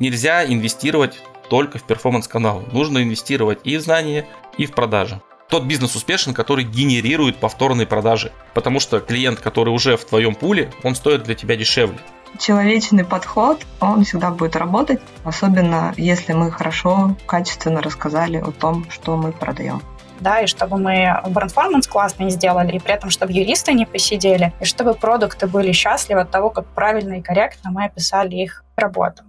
Нельзя инвестировать только в перформанс-канал. Нужно инвестировать и в знания, и в продажи. Тот бизнес успешен, который генерирует повторные продажи. Потому что клиент, который уже в твоем пуле, он стоит для тебя дешевле. Человечный подход, он всегда будет работать, особенно если мы хорошо, качественно рассказали о том, что мы продаем да, и чтобы мы брендформанс классный сделали, и при этом, чтобы юристы не посидели, и чтобы продукты были счастливы от того, как правильно и корректно мы описали их работу.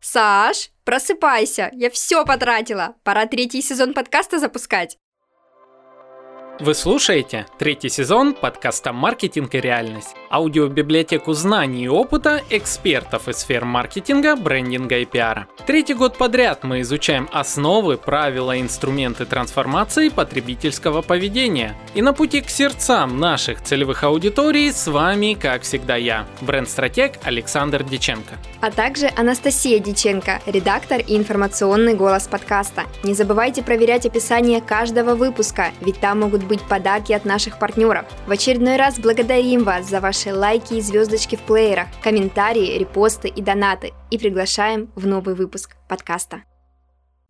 Саш, просыпайся, я все потратила. Пора третий сезон подкаста запускать. Вы слушаете третий сезон подкаста «Маркетинг и реальность» аудиобиблиотеку знаний и опыта экспертов из сфер маркетинга, брендинга и пиара. Третий год подряд мы изучаем основы, правила инструменты трансформации потребительского поведения. И на пути к сердцам наших целевых аудиторий с вами, как всегда, я, бренд-стратег Александр Диченко. А также Анастасия Диченко, редактор и информационный голос подкаста. Не забывайте проверять описание каждого выпуска, ведь там могут быть подарки от наших партнеров. В очередной раз благодарим вас за ваш ваши лайки и звездочки в плеерах, комментарии, репосты и донаты и приглашаем в новый выпуск подкаста.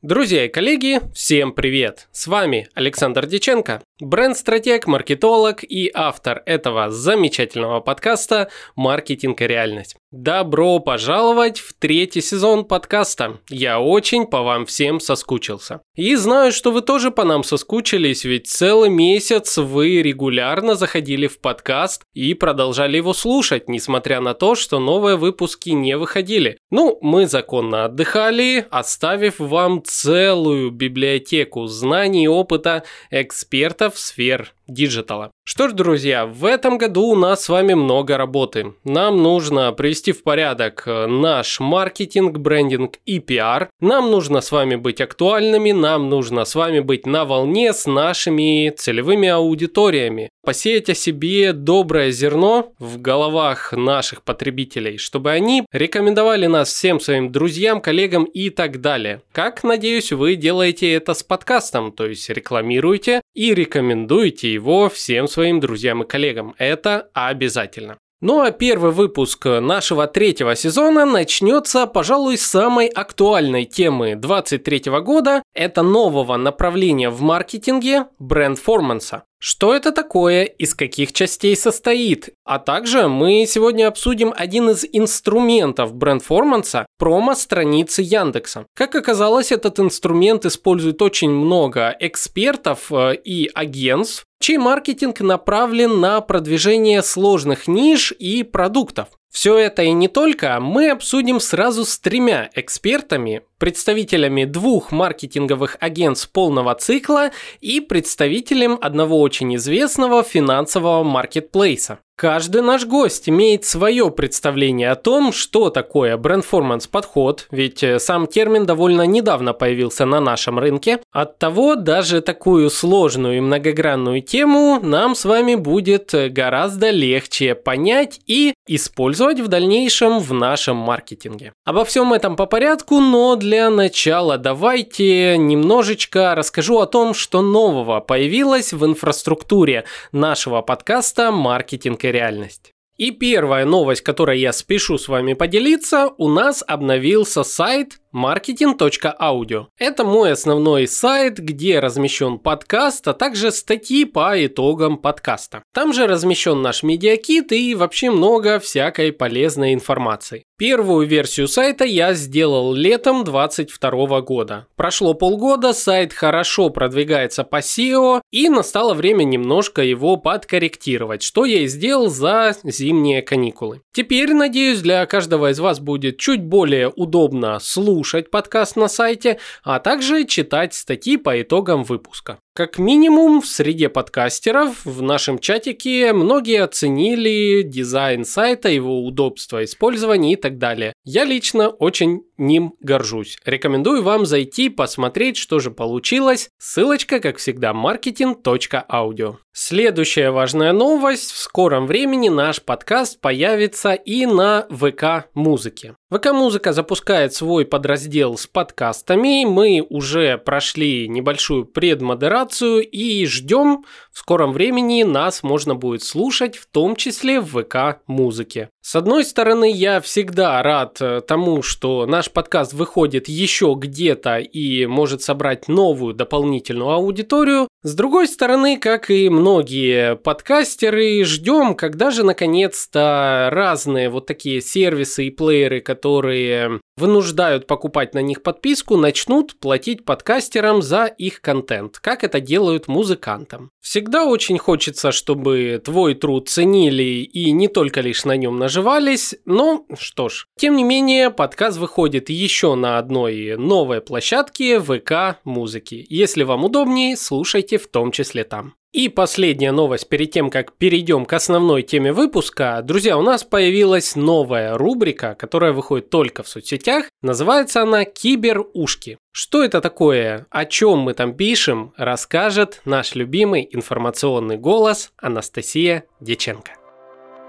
Друзья и коллеги, всем привет! С вами Александр Диченко, бренд-стратег, маркетолог и автор этого замечательного подкаста «Маркетинг и реальность». Добро пожаловать в третий сезон подкаста. Я очень по вам всем соскучился. И знаю, что вы тоже по нам соскучились, ведь целый месяц вы регулярно заходили в подкаст и продолжали его слушать, несмотря на то, что новые выпуски не выходили. Ну, мы законно отдыхали, оставив вам целую библиотеку знаний и опыта экспертов сфер digital а. Что ж, друзья, в этом году у нас с вами много работы. Нам нужно привести в порядок э, наш маркетинг, брендинг и пиар. Нам нужно с вами быть актуальными, нам нужно с вами быть на волне с нашими целевыми аудиториями. Посеять о себе доброе зерно в головах наших потребителей, чтобы они рекомендовали нас всем своим друзьям, коллегам и так далее. Как, надеюсь, вы делаете это с подкастом, то есть рекламируете и рекомендуете его всем своим своим друзьям и коллегам. Это обязательно. Ну а первый выпуск нашего третьего сезона начнется, пожалуй, с самой актуальной темы 23 года. Это нового направления в маркетинге бренд-форманса. Что это такое, из каких частей состоит? А также мы сегодня обсудим один из инструментов бренд-форманса – промо-страницы Яндекса. Как оказалось, этот инструмент использует очень много экспертов э, и агентств, чей маркетинг направлен на продвижение сложных ниш и продуктов. Все это и не только мы обсудим сразу с тремя экспертами, представителями двух маркетинговых агентств полного цикла и представителем одного очень известного финансового маркетплейса. Каждый наш гость имеет свое представление о том, что такое брендформанс подход, ведь э, сам термин довольно недавно появился на нашем рынке. Оттого даже такую сложную и многогранную тему нам с вами будет э, гораздо легче понять и использовать в дальнейшем в нашем маркетинге. Обо всем этом по порядку, но для начала давайте немножечко расскажу о том, что нового появилось в инфраструктуре нашего подкаста «Маркетинг реальность. И первая новость, которой я спешу с вами поделиться, у нас обновился сайт marketing.audio. Это мой основной сайт, где размещен подкаст, а также статьи по итогам подкаста. Там же размещен наш медиакит и вообще много всякой полезной информации. Первую версию сайта я сделал летом 2022 года. Прошло полгода, сайт хорошо продвигается по SEO и настало время немножко его подкорректировать, что я и сделал за зимние каникулы. Теперь, надеюсь, для каждого из вас будет чуть более удобно слушать слушать подкаст на сайте, а также читать статьи по итогам выпуска. Как минимум, в среде подкастеров в нашем чатике многие оценили дизайн сайта, его удобство использования и так далее. Я лично очень ним горжусь. Рекомендую вам зайти, посмотреть, что же получилось. Ссылочка, как всегда, marketing.audio. Следующая важная новость. В скором времени наш подкаст появится и на ВК Музыке. ВК Музыка запускает свой подраздел с подкастами. Мы уже прошли небольшую предмодерацию информацию и ждем в скором времени нас можно будет слушать, в том числе в ВК-музыке. С одной стороны, я всегда рад э, тому, что наш подкаст выходит еще где-то и может собрать новую дополнительную аудиторию. С другой стороны, как и многие подкастеры, ждем, когда же наконец-то разные вот такие сервисы и плееры, которые вынуждают покупать на них подписку, начнут платить подкастерам за их контент, как это делают музыкантам. Всегда очень хочется, чтобы твой труд ценили и не только лишь на нем наживались, но что ж. Тем не менее, подкаст выходит еще на одной новой площадке ВК музыки. Если вам удобнее, слушайте в том числе там. И последняя новость перед тем, как перейдем к основной теме выпуска. Друзья, у нас появилась новая рубрика, которая выходит только в соцсетях. Называется она «Киберушки». Что это такое, о чем мы там пишем, расскажет наш любимый информационный голос Анастасия Деченко.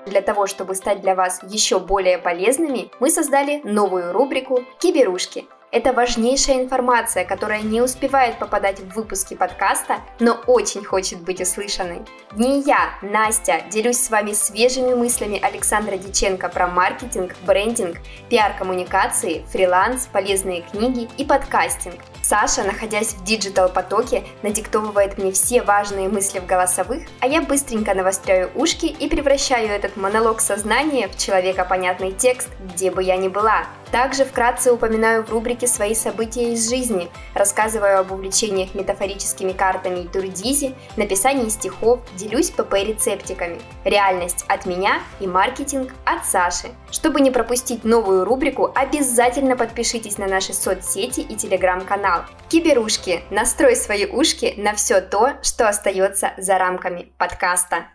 Для того, чтобы стать для вас еще более полезными, мы создали новую рубрику «Киберушки», это важнейшая информация, которая не успевает попадать в выпуски подкаста, но очень хочет быть услышанной. В ней я, Настя, делюсь с вами свежими мыслями Александра Диченко про маркетинг, брендинг, пиар-коммуникации, фриланс, полезные книги и подкастинг. Саша, находясь в digital -потоке, надиктовывает мне все важные мысли в голосовых, а я быстренько навостряю ушки и превращаю этот монолог сознания в человекопонятный текст, где бы я ни была. Также вкратце упоминаю в рубрике свои события из жизни, рассказываю об увлечениях метафорическими картами и турдизи, написании стихов, делюсь ПП-рецептиками. Реальность от меня и маркетинг от Саши. Чтобы не пропустить новую рубрику, обязательно подпишитесь на наши соцсети и телеграм-канал. Киберушки, настрой свои ушки на все то, что остается за рамками подкаста.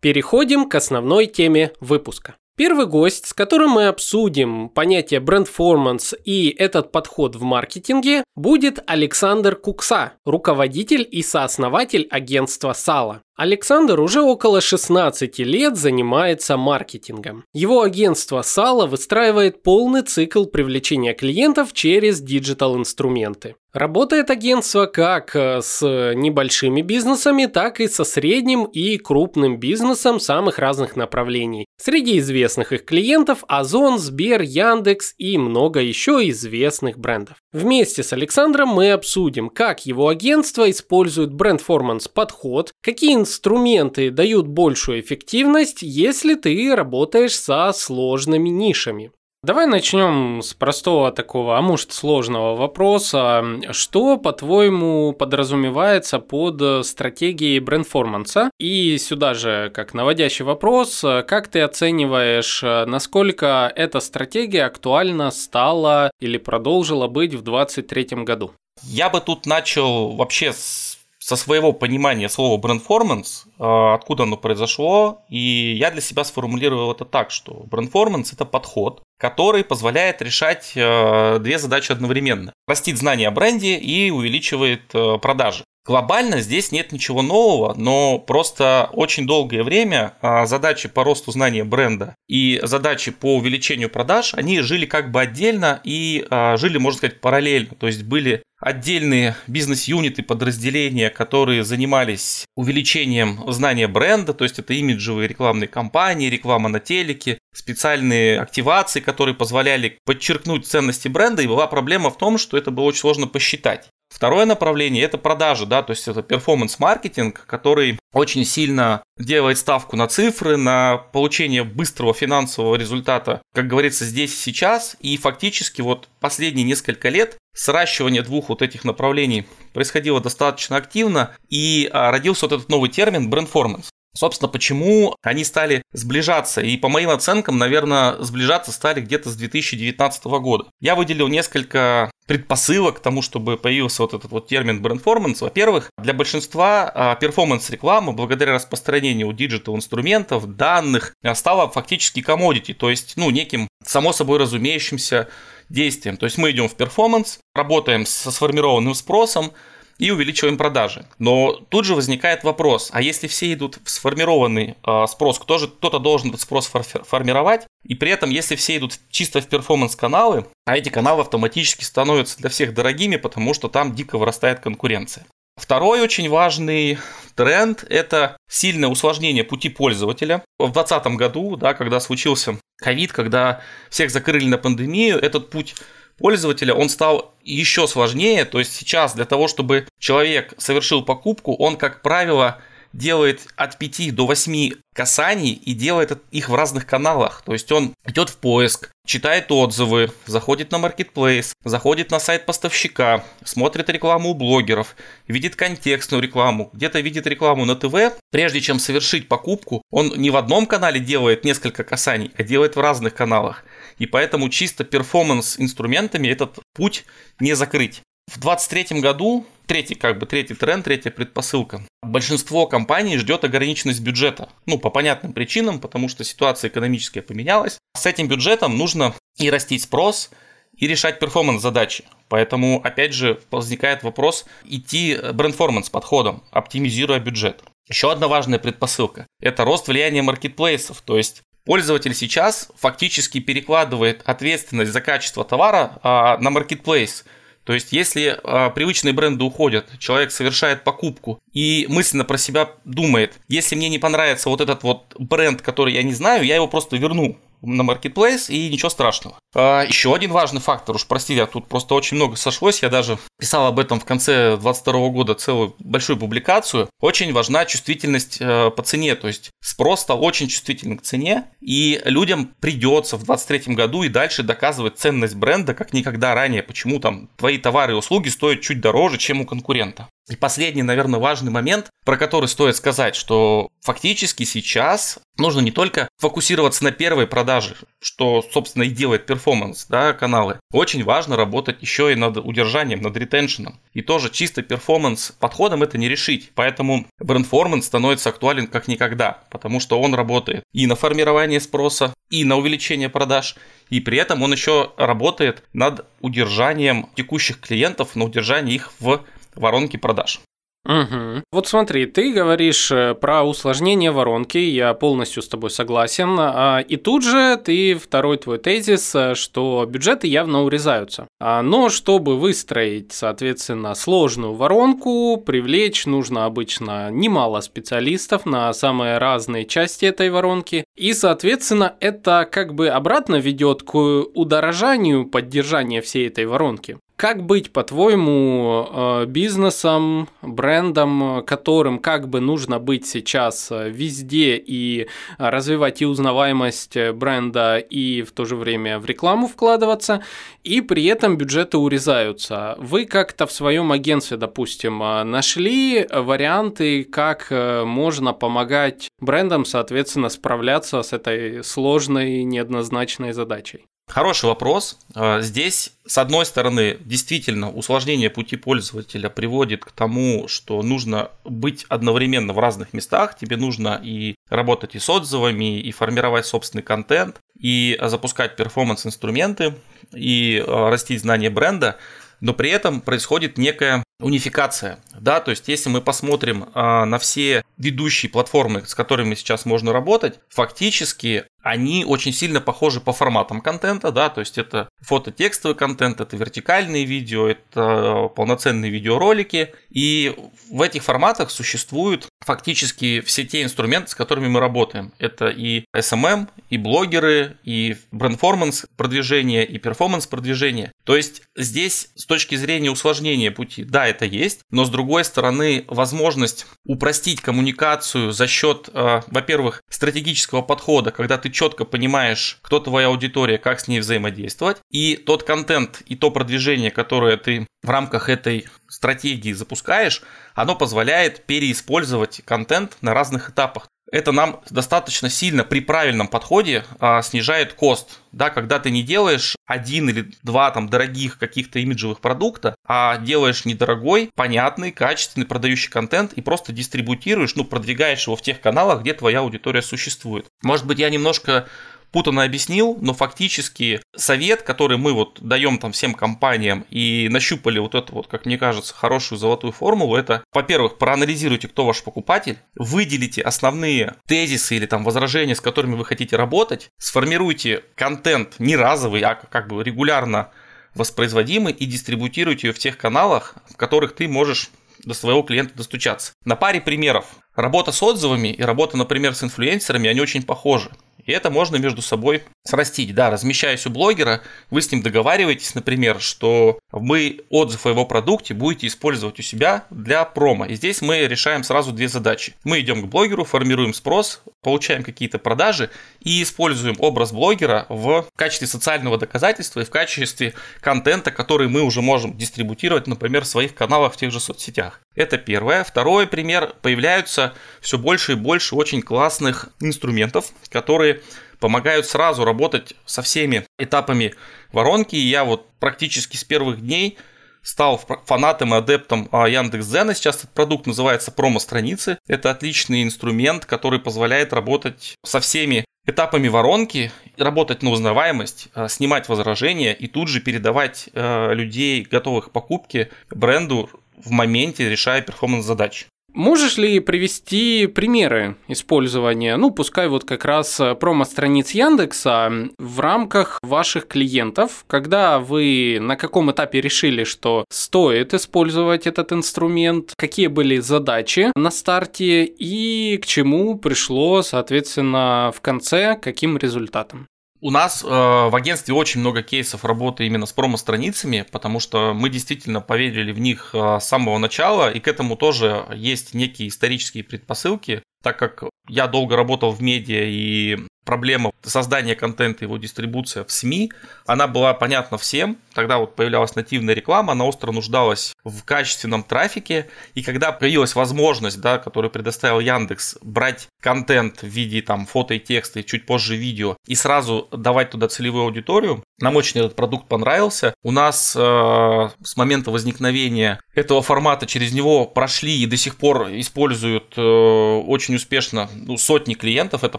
Переходим к основной теме выпуска. Первый гость, с которым мы обсудим понятие брендформанс и этот подход в маркетинге, будет Александр Кукса, руководитель и сооснователь агентства Сала. Александр уже около 16 лет занимается маркетингом. Его агентство Сала выстраивает полный цикл привлечения клиентов через digital -инструменты. Работает агентство как э, с небольшими бизнесами, так и со средним и крупным бизнесом самых разных направлений. Среди известных их клиентов Озон, Сбер, Яндекс и много еще известных брендов. Вместе с Александром мы обсудим, как его агентство использует brandformance подход, какие инструменты дают большую эффективность, если ты работаешь со сложными нишами. Давай начнем с простого такого, а может сложного вопроса. Что, по-твоему, подразумевается под стратегией брендформанса? И сюда же, как наводящий вопрос, как ты оцениваешь, насколько эта стратегия актуальна стала или продолжила быть в 2023 году? Я бы тут начал вообще с со своего понимания слова брендформанс, откуда оно произошло, и я для себя сформулировал это так, что брендформанс это подход, который позволяет решать э, две задачи одновременно. Растить знания о бренде и увеличивает э, продажи. Глобально здесь нет ничего нового, но просто очень долгое время а, задачи по росту знания бренда и задачи по увеличению продаж, они жили как бы отдельно и а, жили, можно сказать, параллельно. То есть были отдельные бизнес-юниты, подразделения, которые занимались увеличением знания бренда, то есть это имиджевые рекламные кампании, реклама на телеке, специальные активации, которые позволяли подчеркнуть ценности бренда, и была проблема в том, что это было очень сложно посчитать. Второе направление – это продажи, да, то есть это перформанс-маркетинг, который очень сильно делает ставку на цифры, на получение быстрого финансового результата, как говорится, здесь и сейчас. И фактически вот последние несколько лет сращивание двух вот этих направлений происходило достаточно активно, и а, родился вот этот новый термин брендформанс. Собственно, почему они стали сближаться? И по моим оценкам, наверное, сближаться стали где-то с 2019 года. Я выделил несколько предпосылок к тому, чтобы появился вот этот вот термин брендформанс. Во-первых, для большинства а, перформанс-рекламы, благодаря распространению диджитал-инструментов, данных, а, стала фактически commodity, то есть, ну, неким само собой разумеющимся действием. То есть мы идем в перформанс, работаем со сформированным спросом, и увеличиваем продажи. Но тут же возникает вопрос, а если все идут в сформированный э, спрос, кто же, кто-то должен этот спрос формировать, и при этом, если все идут чисто в перформанс-каналы, а эти каналы автоматически становятся для всех дорогими, потому что там дико вырастает конкуренция. Второй очень важный тренд – это сильное усложнение пути пользователя. В 2020 году, да, когда случился ковид, когда всех закрыли на пандемию, этот путь пользователя, он стал еще сложнее. То есть сейчас для того, чтобы человек совершил покупку, он, как правило, делает от 5 до 8 касаний и делает их в разных каналах. То есть он идет в поиск, читает отзывы, заходит на marketplace, заходит на сайт поставщика, смотрит рекламу у блогеров, видит контекстную рекламу, где-то видит рекламу на ТВ. Прежде чем совершить покупку, он не в одном канале делает несколько касаний, а делает в разных каналах. И поэтому чисто перформанс инструментами этот путь не закрыть. В 2023 году третий, как бы третий тренд, третья предпосылка. Большинство компаний ждет ограниченность бюджета. Ну, по понятным причинам, потому что ситуация экономическая поменялась. С этим бюджетом нужно и растить спрос, и решать перформанс-задачи. Поэтому, опять же, возникает вопрос идти брендформанс подходом, оптимизируя бюджет. Еще одна важная предпосылка – это рост влияния маркетплейсов. То есть пользователь сейчас фактически перекладывает ответственность за качество товара а, на маркетплейс. То есть, если э, привычные бренды уходят, человек совершает покупку и мысленно про себя думает, если мне не понравится вот этот вот бренд, который я не знаю, я его просто верну на Marketplace, и ничего страшного. А, еще один важный фактор, уж прости, я тут просто очень много сошлось, я даже писал об этом в конце 2022 года целую большую публикацию. Очень важна чувствительность э, по цене, то есть спрос стал очень чувствительным к цене, и людям придется в 2023 году и дальше доказывать ценность бренда как никогда ранее, почему там твои товары и услуги стоят чуть дороже, чем у конкурента. И последний, наверное, важный момент, про который стоит сказать, что фактически сейчас нужно не только фокусироваться на первой продаже, что, собственно, и делает перформанс, да, каналы. Очень важно работать еще и над удержанием, над ретеншеном. И тоже чисто перформанс подходом это не решить. Поэтому брендформанс становится актуален как никогда, потому что он работает и на формирование спроса, и на увеличение продаж, и при этом он еще работает над удержанием текущих клиентов, на удержание их в воронки продаж. Угу. Вот смотри, ты говоришь э, про усложнение воронки, я полностью с тобой согласен. А, и тут же ты второй твой тезис, э, что бюджеты явно урезаются. А, но чтобы выстроить, соответственно, сложную воронку, привлечь нужно обычно немало специалистов на самые разные части этой воронки. И, соответственно, это как бы обратно ведет к удорожанию поддержания всей этой воронки. Как быть, по-твоему, э, бизнесом, брендом, которым как бы нужно быть сейчас э, везде и развивать и узнаваемость бренда, и в то же время в рекламу вкладываться, и при этом бюджеты урезаются? Вы как-то в своем агентстве, допустим, э, нашли варианты, как можно помогать брендам, соответственно, справляться с этой сложной, неоднозначной задачей? Хороший вопрос. А, здесь, с одной стороны, действительно усложнение пути пользователя приводит к тому, что нужно быть одновременно в разных местах. Тебе нужно и работать и с отзывами, и формировать собственный контент, и запускать перформанс-инструменты, и а, растить знания бренда но при этом происходит некая унификация. Да? То есть, если мы посмотрим а, на все ведущие платформы, с которыми сейчас можно работать, фактически они очень сильно похожи по форматам контента, да, то есть это фототекстовый контент, это вертикальные видео, это полноценные видеоролики, и в этих форматах существуют фактически все те инструменты, с которыми мы работаем. Это и SMM, и блогеры, и брендформанс продвижение, и перформанс продвижение. То есть здесь с точки зрения усложнения пути, да, это есть, но с другой стороны возможность упростить коммуникацию за счет, э, во-первых, стратегического подхода, когда ты четко понимаешь, кто твоя аудитория, как с ней взаимодействовать, и тот контент и то продвижение, которое ты в рамках этой стратегии запускаешь, оно позволяет переиспользовать контент на разных этапах. Это нам достаточно сильно при правильном подходе а, снижает кост. Да, когда ты не делаешь один или два там дорогих каких-то имиджевых продукта, а делаешь недорогой, понятный, качественный, продающий контент и просто дистрибутируешь, ну, продвигаешь его в тех каналах, где твоя аудитория существует. Может быть, я немножко путанно объяснил, но фактически совет, который мы вот даем там всем компаниям и нащупали вот эту вот, как мне кажется, хорошую золотую формулу, это, во-первых, проанализируйте, кто ваш покупатель, выделите основные тезисы или там возражения, с которыми вы хотите работать, сформируйте контент не разовый, а как бы регулярно воспроизводимый и дистрибутируйте ее в тех каналах, в которых ты можешь до своего клиента достучаться. На паре примеров. Работа с отзывами и работа, например, с инфлюенсерами, они очень похожи. И это можно между собой срастить. Да, размещаясь у блогера, вы с ним договариваетесь, например, что вы отзыв о его продукте будете использовать у себя для промо. И здесь мы решаем сразу две задачи. Мы идем к блогеру, формируем спрос, получаем какие-то продажи и используем образ блогера в качестве социального доказательства и в качестве контента, который мы уже можем дистрибутировать, например, в своих каналах в тех же соцсетях. Это первое. Второй пример. Появляются все больше и больше очень классных инструментов, которые помогают сразу работать со всеми этапами воронки. И я вот практически с первых дней стал фанатом и адептом а, Яндекс.Дзена. Сейчас этот продукт называется промо-страницы. Это отличный инструмент, который позволяет работать со всеми этапами воронки, работать на узнаваемость, а, снимать возражения и тут же передавать а, людей, готовых к покупке, бренду в моменте, решая перформанс-задачи. Можешь ли привести примеры использования, ну, пускай вот как раз э, промо-страниц Яндекса в рамках ваших клиентов, когда вы на каком этапе решили, что стоит использовать этот инструмент, какие были задачи на старте? И к чему пришло, соответственно, в конце, каким результатом? У нас э, в агентстве очень много кейсов работы именно с промо-страницами, потому что мы действительно поверили в них э, с самого начала, и к этому тоже есть некие исторические предпосылки, так как я долго работал в медиа и проблема создания контента, его дистрибуция в СМИ, она была понятна всем. Тогда вот появлялась нативная реклама, она остро нуждалась в качественном трафике. И когда появилась возможность, да, которую предоставил Яндекс, брать контент в виде там фото и текста, и чуть позже видео, и сразу давать туда целевую аудиторию, нам очень этот продукт понравился. У нас э, с момента возникновения этого формата через него прошли и до сих пор используют э, очень успешно ну, сотни клиентов. Это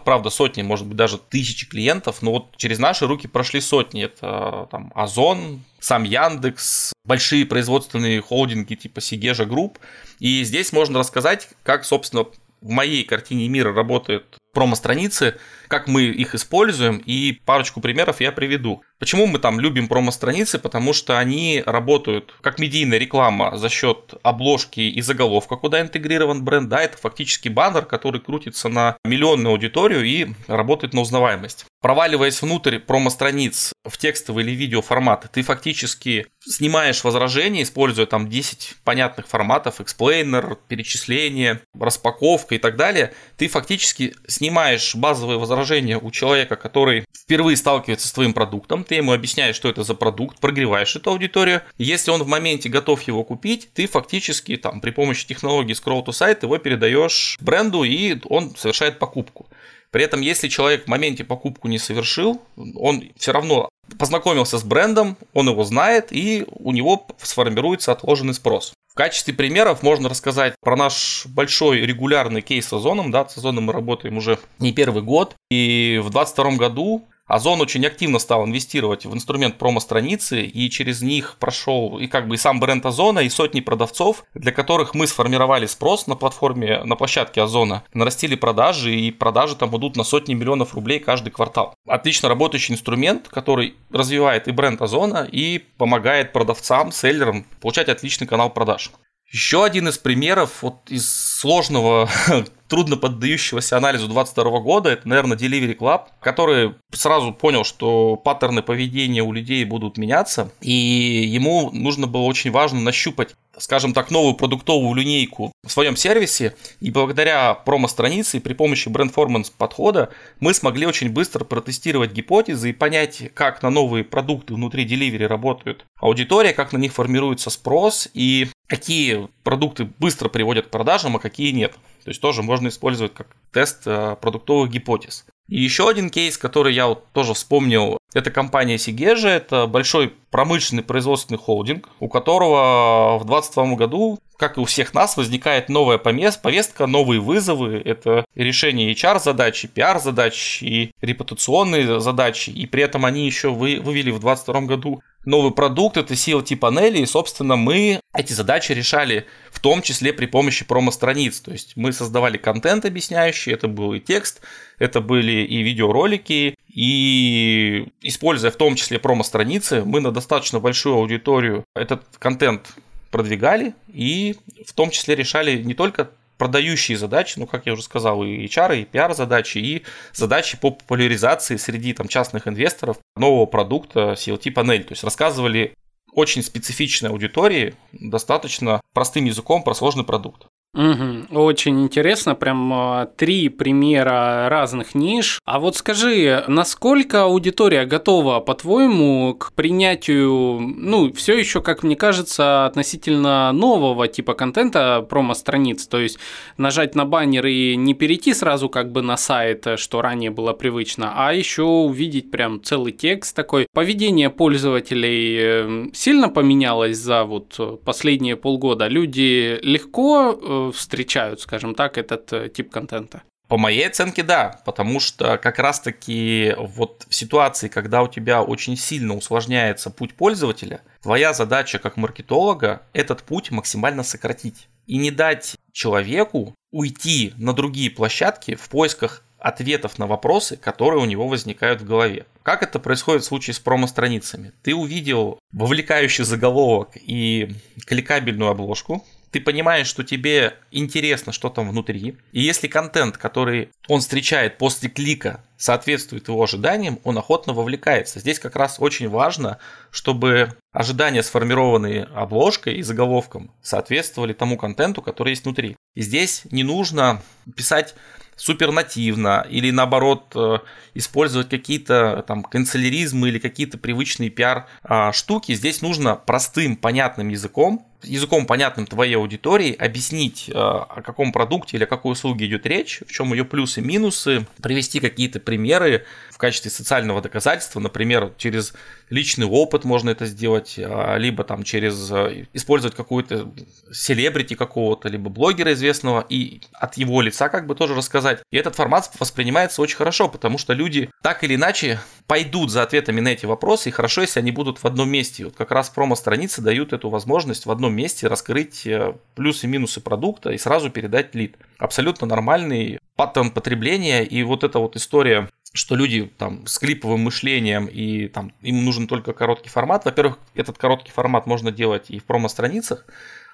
правда сотни, может быть даже тысячи клиентов. Но вот через наши руки прошли сотни. Это там Озон, сам Яндекс, большие производственные холдинги типа Сигежа Групп. И здесь можно рассказать, как, собственно, в моей картине мира работают промо-страницы, как мы их используем, и парочку примеров я приведу. Почему мы там любим промо-страницы? Потому что они работают как медийная реклама за счет обложки и заголовка, куда интегрирован бренд. Да, это фактически баннер, который крутится на миллионную аудиторию и работает на узнаваемость. Проваливаясь внутрь промо-страниц в текстовый или видео форматы, ты фактически снимаешь возражения, используя там 10 понятных форматов, explainer, перечисление, распаковка и так далее. Ты фактически снимаешь базовые возражения у человека, который впервые сталкивается с твоим продуктом, ты ему объясняешь, что это за продукт, прогреваешь эту аудиторию. Если он в моменте готов его купить, ты фактически там при помощи технологии scroll to site его передаешь бренду, и он совершает покупку. При этом, если человек в моменте покупку не совершил, он все равно познакомился с брендом, он его знает, и у него сформируется отложенный спрос. В качестве примеров можно рассказать про наш большой регулярный кейс с Озоном. Да, с Озоном мы работаем уже не первый год. И в 2022 году Озон очень активно стал инвестировать в инструмент промо-страницы, и через них прошел и как бы и сам бренд Озона, и сотни продавцов, для которых мы сформировали спрос на платформе, на площадке Озона, нарастили продажи, и продажи там идут на сотни миллионов рублей каждый квартал. Отлично работающий инструмент, который развивает и бренд Озона, и помогает продавцам, селлерам получать отличный канал продаж. Еще один из примеров вот из сложного, трудно поддающегося анализу 2022 года, это, наверное, Delivery Club, который сразу понял, что паттерны поведения у людей будут меняться, и ему нужно было очень важно нащупать скажем так, новую продуктовую линейку в своем сервисе, и благодаря промо-странице и при помощи бренд-форманс подхода мы смогли очень быстро протестировать гипотезы и понять, как на новые продукты внутри Delivery работают аудитория, как на них формируется спрос. И какие продукты быстро приводят к продажам, а какие нет. То есть тоже можно использовать как тест э, продуктовых гипотез. И еще один кейс, который я вот тоже вспомнил, это компания Сигежа, это большой промышленный производственный холдинг, у которого в 2022 году, как и у всех нас, возникает новая повестка, новые вызовы. Это решение HR-задач, PR-задач и репутационные задачи. И при этом они еще вывели в 2022 году новый продукт, это CLT-панели, и, собственно, мы эти задачи решали в том числе при помощи промо-страниц. То есть мы создавали контент объясняющий, это был и текст, это были и видеоролики, и используя в том числе промо-страницы, мы на достаточно большую аудиторию этот контент продвигали и в том числе решали не только продающие задачи, ну, как я уже сказал, и HR, и PR-задачи, и задачи по популяризации среди там, частных инвесторов нового продукта CLT-панель. То есть рассказывали очень специфичной аудитории достаточно простым языком про сложный продукт. Угу, очень интересно, прям а, три примера разных ниш. А вот скажи, насколько аудитория готова, по-твоему, к принятию, ну, все еще, как мне кажется, относительно нового типа контента промо-страниц, то есть нажать на баннер и не перейти сразу как бы на сайт, что ранее было привычно, а еще увидеть прям целый текст такой. Поведение пользователей э, сильно поменялось за вот последние полгода. Люди легко э, встречают, скажем так, этот э, тип контента? По моей оценке, да, потому что как раз-таки вот в ситуации, когда у тебя очень сильно усложняется путь пользователя, твоя задача как маркетолога этот путь максимально сократить и не дать человеку уйти на другие площадки в поисках ответов на вопросы, которые у него возникают в голове. Как это происходит в случае с промо-страницами? Ты увидел вовлекающий заголовок и кликабельную обложку, ты понимаешь, что тебе интересно, что там внутри. И если контент, который он встречает после клика, соответствует его ожиданиям, он охотно вовлекается. Здесь как раз очень важно, чтобы ожидания, сформированные обложкой и заголовком, соответствовали тому контенту, который есть внутри. И здесь не нужно писать супернативно или наоборот э, использовать какие-то там канцеляризмы или какие-то привычные пиар а, штуки. Здесь нужно простым, понятным языком языком понятным твоей аудитории объяснить, э, о каком продукте или о какой услуге идет речь, в чем ее плюсы и минусы, привести какие-то примеры в качестве социального доказательства, например, через личный опыт можно это сделать, э, либо там через э, использовать какую-то селебрити какого-то, либо блогера известного и от его лица как бы тоже рассказать. И этот формат воспринимается очень хорошо, потому что люди так или иначе пойдут за ответами на эти вопросы, и хорошо, если они будут в одном месте. Вот как раз промо-страницы дают эту возможность в одном месте раскрыть э, плюсы и минусы продукта и сразу передать лид. Абсолютно нормальный паттерн потребления, и вот эта вот история что люди там с клиповым мышлением и там им нужен только короткий формат. Во-первых, этот короткий формат можно делать и в промо-страницах,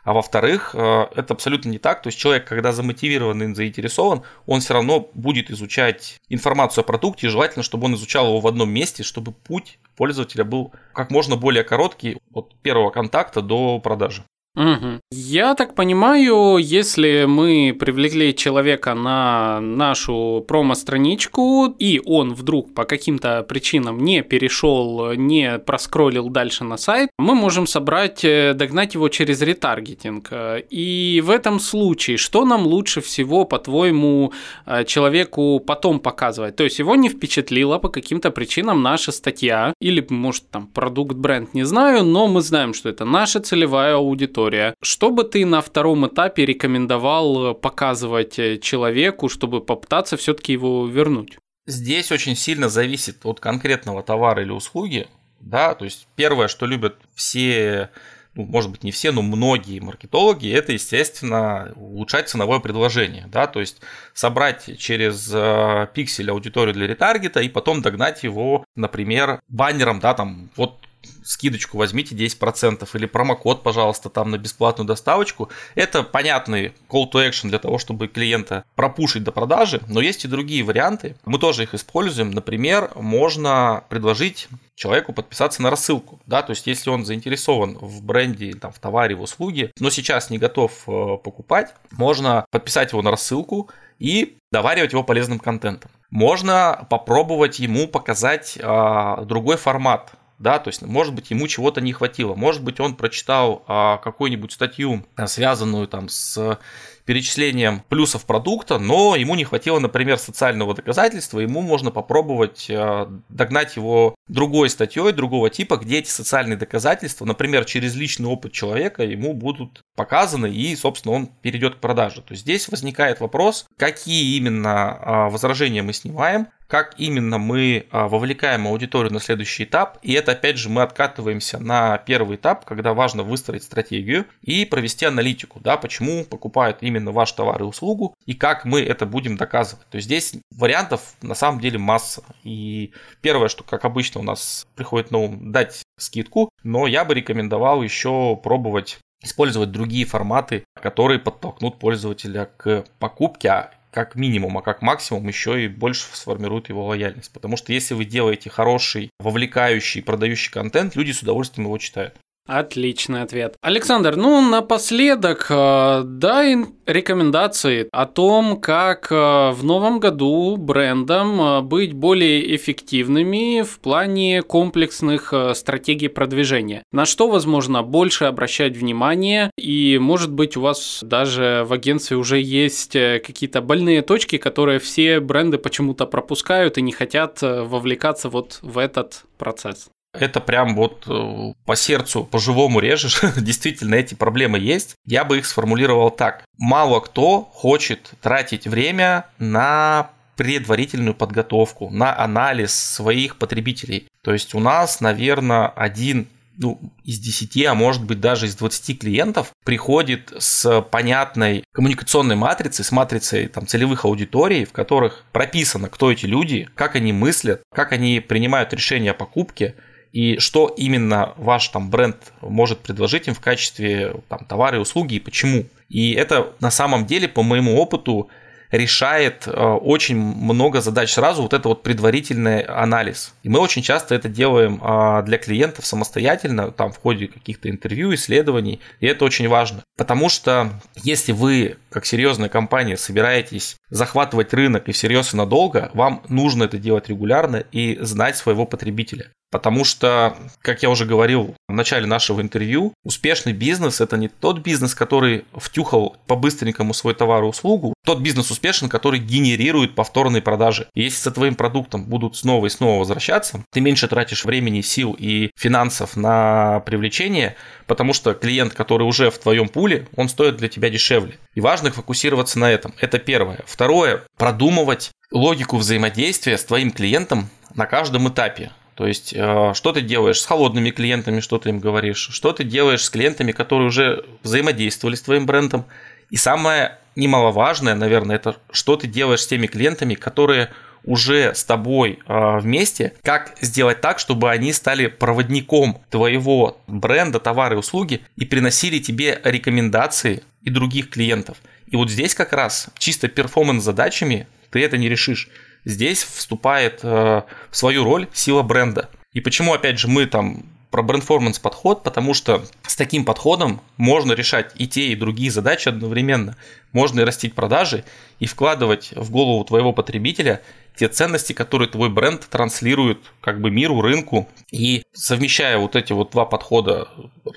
а во-вторых, э, это абсолютно не так. То есть человек, когда замотивирован и заинтересован, он все равно будет изучать информацию о продукте. И желательно, чтобы он изучал его в одном месте, чтобы путь пользователя был как можно более короткий от первого контакта до продажи. Угу. Я так понимаю, если мы привлекли человека на нашу промо-страничку, и он вдруг по каким-то причинам не перешел, не проскроллил дальше на сайт, мы можем собрать, э, догнать его через ретаргетинг. И в этом случае, что нам лучше всего, по-твоему, э, человеку потом показывать? То есть его не впечатлила по каким-то причинам наша статья, или, может, там, продукт-бренд, не знаю, но мы знаем, что это наша целевая аудитория история. Что бы ты на втором этапе рекомендовал э, показывать э, человеку, чтобы попытаться все-таки его вернуть? Здесь очень сильно зависит от конкретного товара или услуги. Да, то есть первое, что любят все ну, может быть, не все, но многие маркетологи, это, естественно, улучшать ценовое предложение. Да? То есть собрать через э, пиксель аудиторию для ретаргета и потом догнать его, например, баннером, да, там, вот скидочку возьмите 10% или промокод, пожалуйста, там на бесплатную доставочку. Это понятный call to action для того, чтобы клиента пропушить до продажи, но есть и другие варианты. Мы тоже их используем. Например, можно предложить человеку подписаться на рассылку, да, то есть если он заинтересован в бренде, там, в товаре, в услуге, но сейчас не готов э, покупать, можно подписать его на рассылку и доваривать его полезным контентом. Можно попробовать ему показать э, другой формат да, то есть, может быть, ему чего-то не хватило, может быть, он прочитал а, какую-нибудь статью, а, связанную там с перечислением плюсов продукта, но ему не хватило, например, социального доказательства, ему можно попробовать э, догнать его другой статьей, другого типа, где эти социальные доказательства, например, через личный опыт человека, ему будут показаны и, собственно, он перейдет к продаже. То есть здесь возникает вопрос, какие именно э, возражения мы снимаем, как именно мы а, вовлекаем аудиторию на следующий этап. И это, опять же, мы откатываемся на первый этап, когда важно выстроить стратегию и провести аналитику, да, почему покупают именно ваш товар и услугу, и как мы это будем доказывать. То есть здесь вариантов на самом деле масса. И первое, что, как обычно, у нас приходит на ум, дать скидку, но я бы рекомендовал еще пробовать использовать другие форматы, которые подтолкнут пользователя к покупке, а как минимум, а как максимум еще и больше сформируют его лояльность. Потому что если вы делаете хороший, вовлекающий, продающий контент, люди с удовольствием его читают. Отличный ответ. Александр, ну напоследок э, дай рекомендации о том, как э, в новом году брендам э, быть более эффективными в плане комплексных стратегий продвижения. На что, возможно, больше обращать внимание и, может быть, у вас даже в агентстве уже есть какие-то больные точки, которые все бренды почему-то пропускают и не хотят вовлекаться вот в этот процесс это прям вот э, по сердцу, по-живому режешь. Действительно, эти проблемы есть. Я бы их сформулировал так. Мало кто хочет тратить время на предварительную подготовку, на анализ своих потребителей. То есть у нас, наверное, один ну, из 10, а может быть даже из 20 клиентов приходит с понятной коммуникационной матрицей, с матрицей там, целевых аудиторий, в которых прописано, кто эти люди, как они мыслят, как они принимают решения о покупке, и что именно ваш там бренд может предложить им в качестве там, товара и услуги и почему. И это на самом деле, по моему опыту, решает э, очень много задач сразу, вот это вот предварительный анализ. И мы очень часто это делаем э, для клиентов самостоятельно, там в ходе каких-то интервью, исследований, и это очень важно. Потому что если вы, как серьезная компания, собираетесь захватывать рынок и всерьез и надолго, вам нужно это делать регулярно и знать своего потребителя. Потому что, как я уже говорил в начале нашего интервью, успешный бизнес – это не тот бизнес, который втюхал по-быстренькому свой товар и услугу. Тот бизнес успешен, который генерирует повторные продажи. И если за твоим продуктом будут снова и снова возвращаться, ты меньше тратишь времени, сил и финансов на привлечение, потому что клиент, который уже в твоем пуле, он стоит для тебя дешевле. И важно фокусироваться на этом. Это первое. Второе – продумывать логику взаимодействия с твоим клиентом на каждом этапе. То есть, э, что ты делаешь с холодными клиентами, что ты им говоришь, что ты делаешь с клиентами, которые уже взаимодействовали с твоим брендом. И самое немаловажное, наверное, это что ты делаешь с теми клиентами, которые уже с тобой э, вместе, как сделать так, чтобы они стали проводником твоего бренда, товара и услуги и приносили тебе рекомендации и других клиентов. И вот здесь как раз чисто перформанс задачами ты это не решишь здесь вступает э, в свою роль сила бренда. И почему, опять же, мы там про брендформанс подход, потому что с таким подходом можно решать и те, и другие задачи одновременно. Можно и растить продажи, и вкладывать в голову твоего потребителя те ценности, которые твой бренд транслирует как бы миру, рынку. И совмещая вот эти вот два подхода,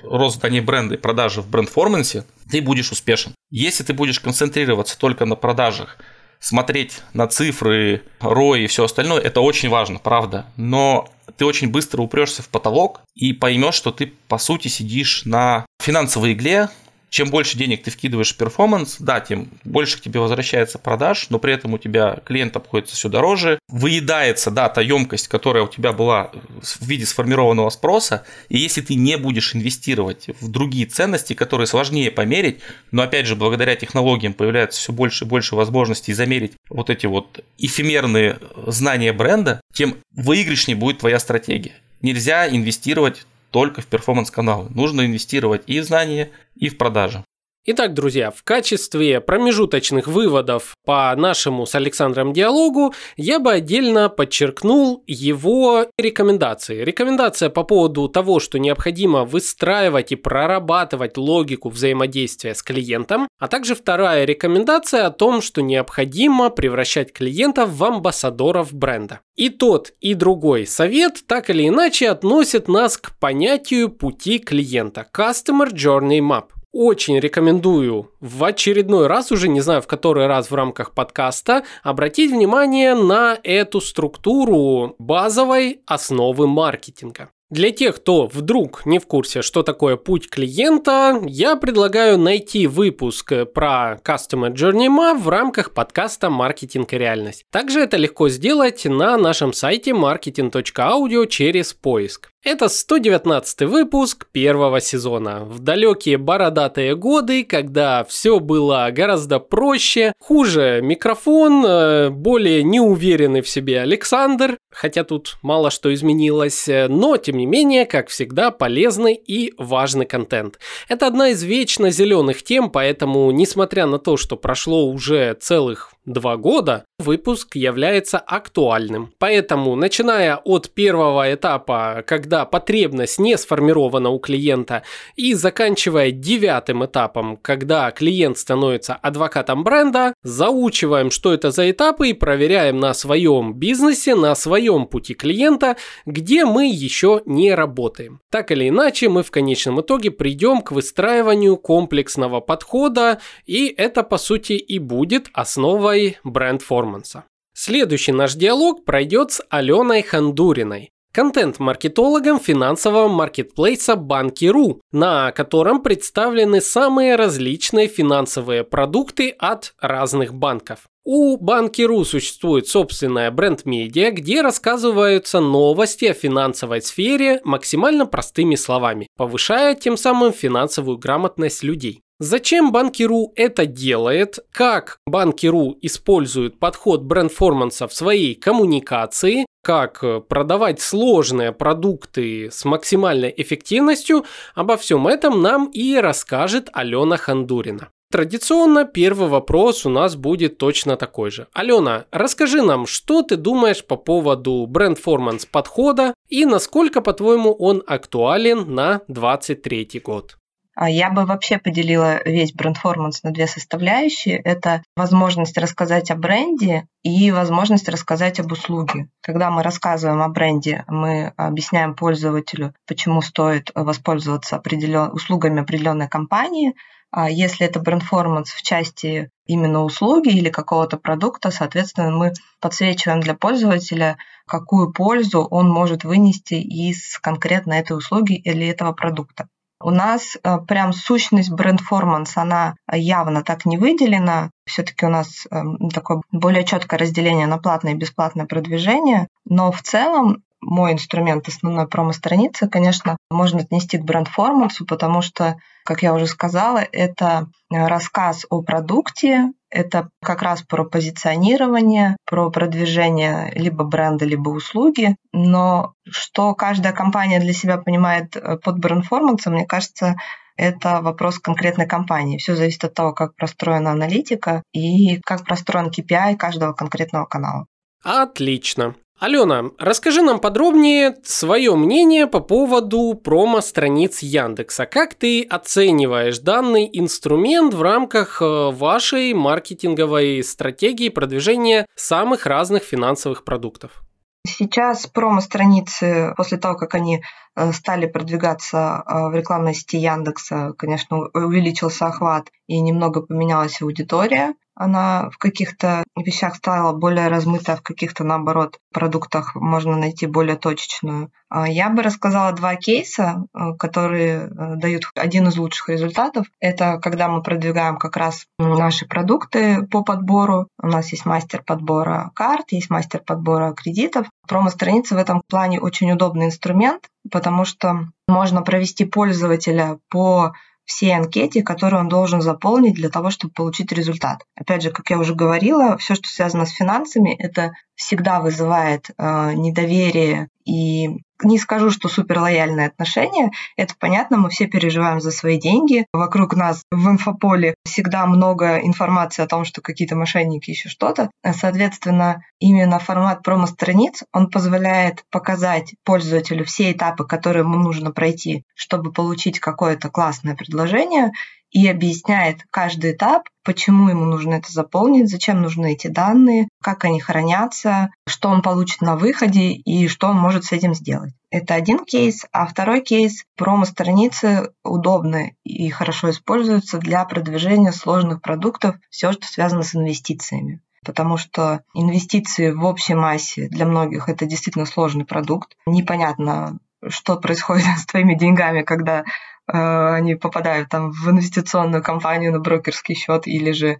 рост здания бренда и продажи в брендформансе, ты будешь успешен. Если ты будешь концентрироваться только на продажах, смотреть на цифры, ROI и все остальное, это очень важно, правда. Но ты очень быстро упрешься в потолок и поймешь, что ты по сути сидишь на финансовой игле, чем больше денег ты вкидываешь в перформанс, да, тем больше к тебе возвращается продаж, но при этом у тебя клиент обходится все дороже, выедается, да, та емкость, которая у тебя была в виде сформированного спроса, и если ты не будешь инвестировать в другие ценности, которые сложнее померить, но опять же, благодаря технологиям появляется все больше и больше возможностей замерить вот эти вот эфемерные знания бренда, тем выигрышнее будет твоя стратегия. Нельзя инвестировать только в перформанс-каналы. Нужно инвестировать и в знания, и в продажи. Итак, друзья, в качестве промежуточных выводов по нашему с Александром диалогу я бы отдельно подчеркнул его рекомендации. Рекомендация по поводу того, что необходимо выстраивать и прорабатывать логику взаимодействия с клиентом, а также вторая рекомендация о том, что необходимо превращать клиентов в амбассадоров бренда. И тот, и другой совет так или иначе относят нас к понятию пути клиента – Customer Journey Map очень рекомендую в очередной раз, уже не знаю в который раз в рамках подкаста, обратить внимание на эту структуру базовой основы маркетинга. Для тех, кто вдруг не в курсе, что такое путь клиента, я предлагаю найти выпуск про Customer Journey Map в рамках подкаста «Маркетинг и реальность». Также это легко сделать на нашем сайте marketing.audio через поиск. Это 119 выпуск первого сезона. В далекие бородатые годы, когда все было гораздо проще, хуже микрофон, э, более неуверенный в себе Александр, хотя тут мало что изменилось, но тем не менее, как всегда, полезный и важный контент. Это одна из вечно зеленых тем, поэтому, несмотря на то, что прошло уже целых два года, выпуск является актуальным. Поэтому, начиная от первого этапа, когда потребность не сформирована у клиента, и заканчивая девятым этапом, когда клиент становится адвокатом бренда, заучиваем, что это за этапы и проверяем на своем бизнесе, на своем пути клиента, где мы еще не работаем. Так или иначе, мы в конечном итоге придем к выстраиванию комплексного подхода, и это по сути и будет основой основой бренд-форманса. Следующий наш диалог пройдет с Аленой Хандуриной, контент-маркетологом финансового маркетплейса Банки.ру, на котором представлены самые различные финансовые продукты от разных банков. У Банки.ру существует собственная бренд-медиа, где рассказываются новости о финансовой сфере максимально простыми словами, повышая тем самым финансовую грамотность людей. Зачем Банки.ру это делает? Как Банки.ру использует подход брендформанса в своей коммуникации? Как продавать сложные продукты с максимальной эффективностью? Обо всем этом нам и расскажет Алена Хандурина. Традиционно первый вопрос у нас будет точно такой же. Алена, расскажи нам, что ты думаешь по поводу брендформанс подхода и насколько, по-твоему, он актуален на 2023 год? А я бы вообще поделила весь бренд-форманс на две составляющие. Это возможность рассказать о бренде и возможность рассказать об услуге. Когда мы рассказываем о бренде, мы объясняем пользователю, почему стоит воспользоваться определен... услугами определенной компании. А если это бренд-форманс в части именно услуги или какого-то продукта, соответственно, мы подсвечиваем для пользователя, какую пользу он может вынести из конкретно этой услуги или этого продукта. У нас э, прям сущность бренд-форманс, она явно так не выделена. Все-таки у нас эм, такое более четкое разделение на платное и бесплатное продвижение. Но в целом мой инструмент основной промо-страницы, конечно, можно отнести к бренд-формансу, потому что, как я уже сказала, это рассказ о продукте, это как раз про позиционирование, про продвижение либо бренда, либо услуги. Но что каждая компания для себя понимает э, под бренд-формансом, мне кажется, это вопрос конкретной компании. Все зависит от того, как простроена аналитика и как простроен KPI каждого конкретного канала. Отлично. Алена, расскажи нам подробнее свое мнение по поводу промо-страниц Яндекса. Как ты оцениваешь данный инструмент в рамках э, вашей маркетинговой стратегии продвижения самых разных финансовых продуктов? Сейчас промо-страницы, после того, как они э, стали продвигаться э, в рекламной сети Яндекса, конечно, увеличился охват и немного поменялась аудитория она в каких-то вещах стала более размыта, в каких-то, наоборот, продуктах можно найти более точечную. А я бы рассказала два кейса, э, которые э, дают один из лучших результатов. Это когда мы продвигаем как раз наши продукты по подбору. У нас есть мастер подбора карт, есть мастер подбора кредитов. Промо-страница в этом плане очень удобный инструмент, потому что можно провести пользователя по всей анкете, которую он должен заполнить для того, чтобы получить результат. Опять же, как я уже говорила, все, что связано с финансами, это всегда вызывает э, недоверие и не скажу, что супер лояльные отношения. Это понятно, мы все переживаем за свои деньги. Вокруг нас в инфополе всегда много информации о том, что какие-то мошенники еще что-то. Соответственно, именно формат промо-страниц, он позволяет показать пользователю все этапы, которые ему нужно пройти, чтобы получить какое-то классное предложение, и объясняет каждый этап, почему ему нужно это заполнить, зачем нужны эти данные, как они хранятся, что он получит на выходе и что он может с этим сделать. Это один кейс, а второй кейс – промо-страницы удобны и хорошо используются для продвижения сложных продуктов, все, что связано с инвестициями потому что инвестиции в общей массе для многих это действительно сложный продукт. Непонятно, что происходит с твоими деньгами, когда они попадают там в инвестиционную компанию на брокерский счет или же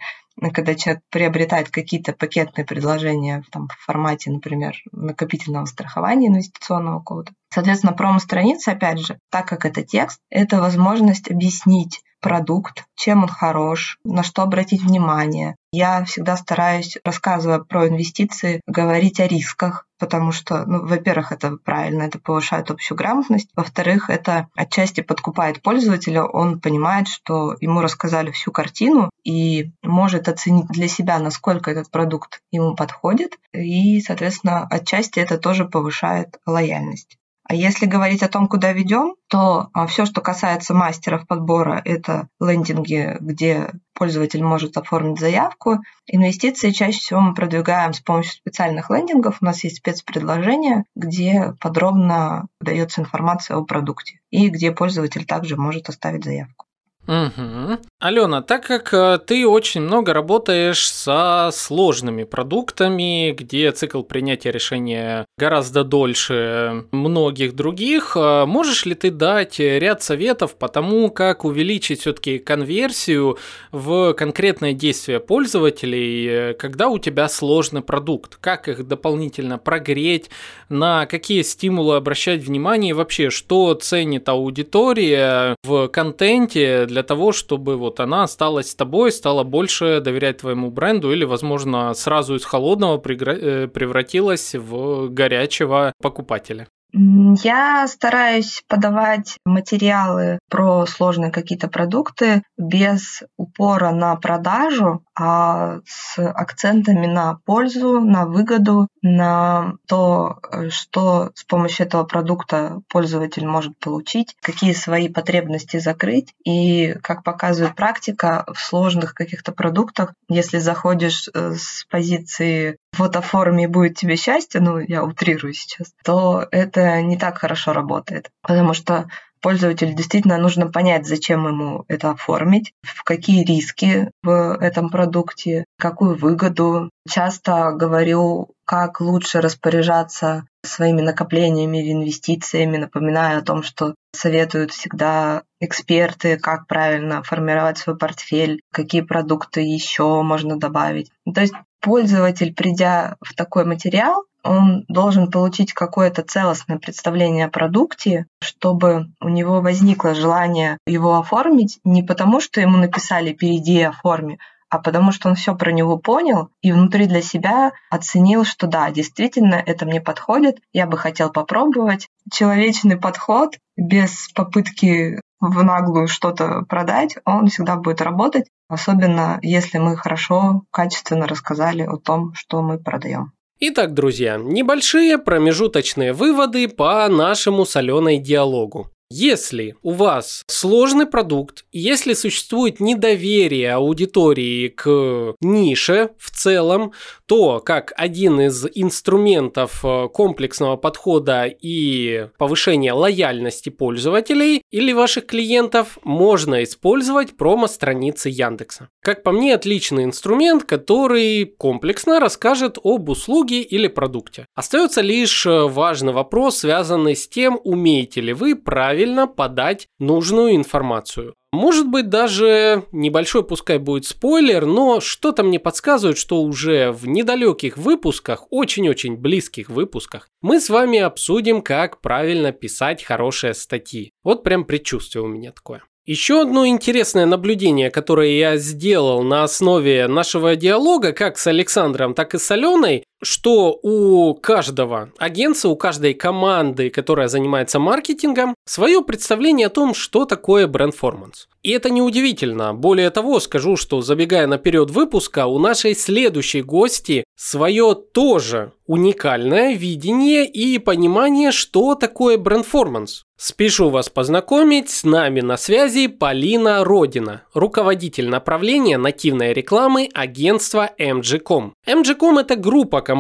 когда человек приобретает какие-то пакетные предложения там, в формате, например, накопительного страхования инвестиционного кода. Соответственно, промо-страница, опять же, так как это текст, это возможность объяснить продукт, чем он хорош, на что обратить внимание. Я всегда стараюсь, рассказывая про инвестиции, говорить о рисках, потому что, ну, во-первых, это правильно, это повышает общую грамотность, во-вторых, это отчасти подкупает пользователя, он понимает, что ему рассказали всю картину и может оценить для себя, насколько этот продукт ему подходит, и, соответственно, отчасти это тоже повышает лояльность. А если говорить о том, куда ведем, то а, все, что касается мастеров подбора, это лендинги, где пользователь может оформить заявку. Инвестиции чаще всего мы продвигаем с помощью специальных лендингов. У нас есть спецпредложения, где подробно дается информация о продукте и где пользователь также может оставить заявку. Угу. Алена, так как э, ты очень много работаешь со сложными продуктами, где цикл принятия решения гораздо дольше многих других, э, можешь ли ты дать ряд советов по тому, как увеличить все-таки конверсию в конкретное действие пользователей, э, когда у тебя сложный продукт? Как их дополнительно прогреть, на какие стимулы обращать внимание и вообще, что ценит аудитория в контенте для того, чтобы вот она осталась с тобой, стала больше доверять твоему бренду или, возможно, сразу из холодного э, превратилась в горячего покупателя? Я стараюсь подавать материалы про сложные какие-то продукты без упора на продажу, а с акцентами на пользу, на выгоду, на то, что с помощью этого продукта пользователь может получить, какие свои потребности закрыть. И, как показывает практика, в сложных каких-то продуктах, если заходишь э, с позиции вот оформи будет тебе счастье, ну, я утрирую сейчас, то это не так хорошо работает. Потому что пользователю действительно нужно понять, зачем ему это оформить, в какие риски в этом продукте, какую выгоду. Часто говорю, как лучше распоряжаться своими накоплениями или инвестициями, напоминаю о том, что советуют всегда эксперты, как правильно формировать свой портфель, какие продукты еще можно добавить. То есть пользователь, придя в такой материал, он должен получить какое-то целостное представление о продукте, чтобы у него возникло желание его оформить не потому, что ему написали «перейди и оформи», а потому что он все про него понял и внутри для себя оценил, что да, действительно, это мне подходит, я бы хотел попробовать. Человечный подход без попытки в наглую что-то продать, он всегда будет работать, особенно если мы хорошо, качественно рассказали о том, что мы продаем. Итак, друзья, небольшие промежуточные выводы по нашему соленой диалогу. Если у вас сложный продукт, если существует недоверие аудитории к нише в целом, то как один из инструментов э, комплексного подхода и повышения лояльности пользователей или ваших клиентов можно использовать промо-страницы Яндекса. Как по мне, отличный инструмент, который комплексно расскажет об услуге или продукте. Остается лишь э, важный вопрос, связанный с тем, умеете ли вы правильно правильно подать нужную информацию. Может быть, даже небольшой, пускай будет спойлер, но что-то мне подсказывает, что уже в недалеких выпусках, очень-очень близких выпусках, мы с вами обсудим, как правильно писать хорошие статьи. Вот прям предчувствие у меня такое. Еще одно интересное наблюдение, которое я сделал на основе нашего диалога, как с Александром, так и с Аленой, что у каждого агентства, у каждой команды, которая занимается маркетингом, свое представление о том, что такое бренд-форманс. И это неудивительно. Более того, скажу, что забегая наперед выпуска, у нашей следующей гости свое тоже уникальное видение и понимание, что такое бренд-форманс. Спешу вас познакомить, с нами на связи Полина Родина, руководитель направления нативной рекламы агентства MG.com. MG.com это группа компаний,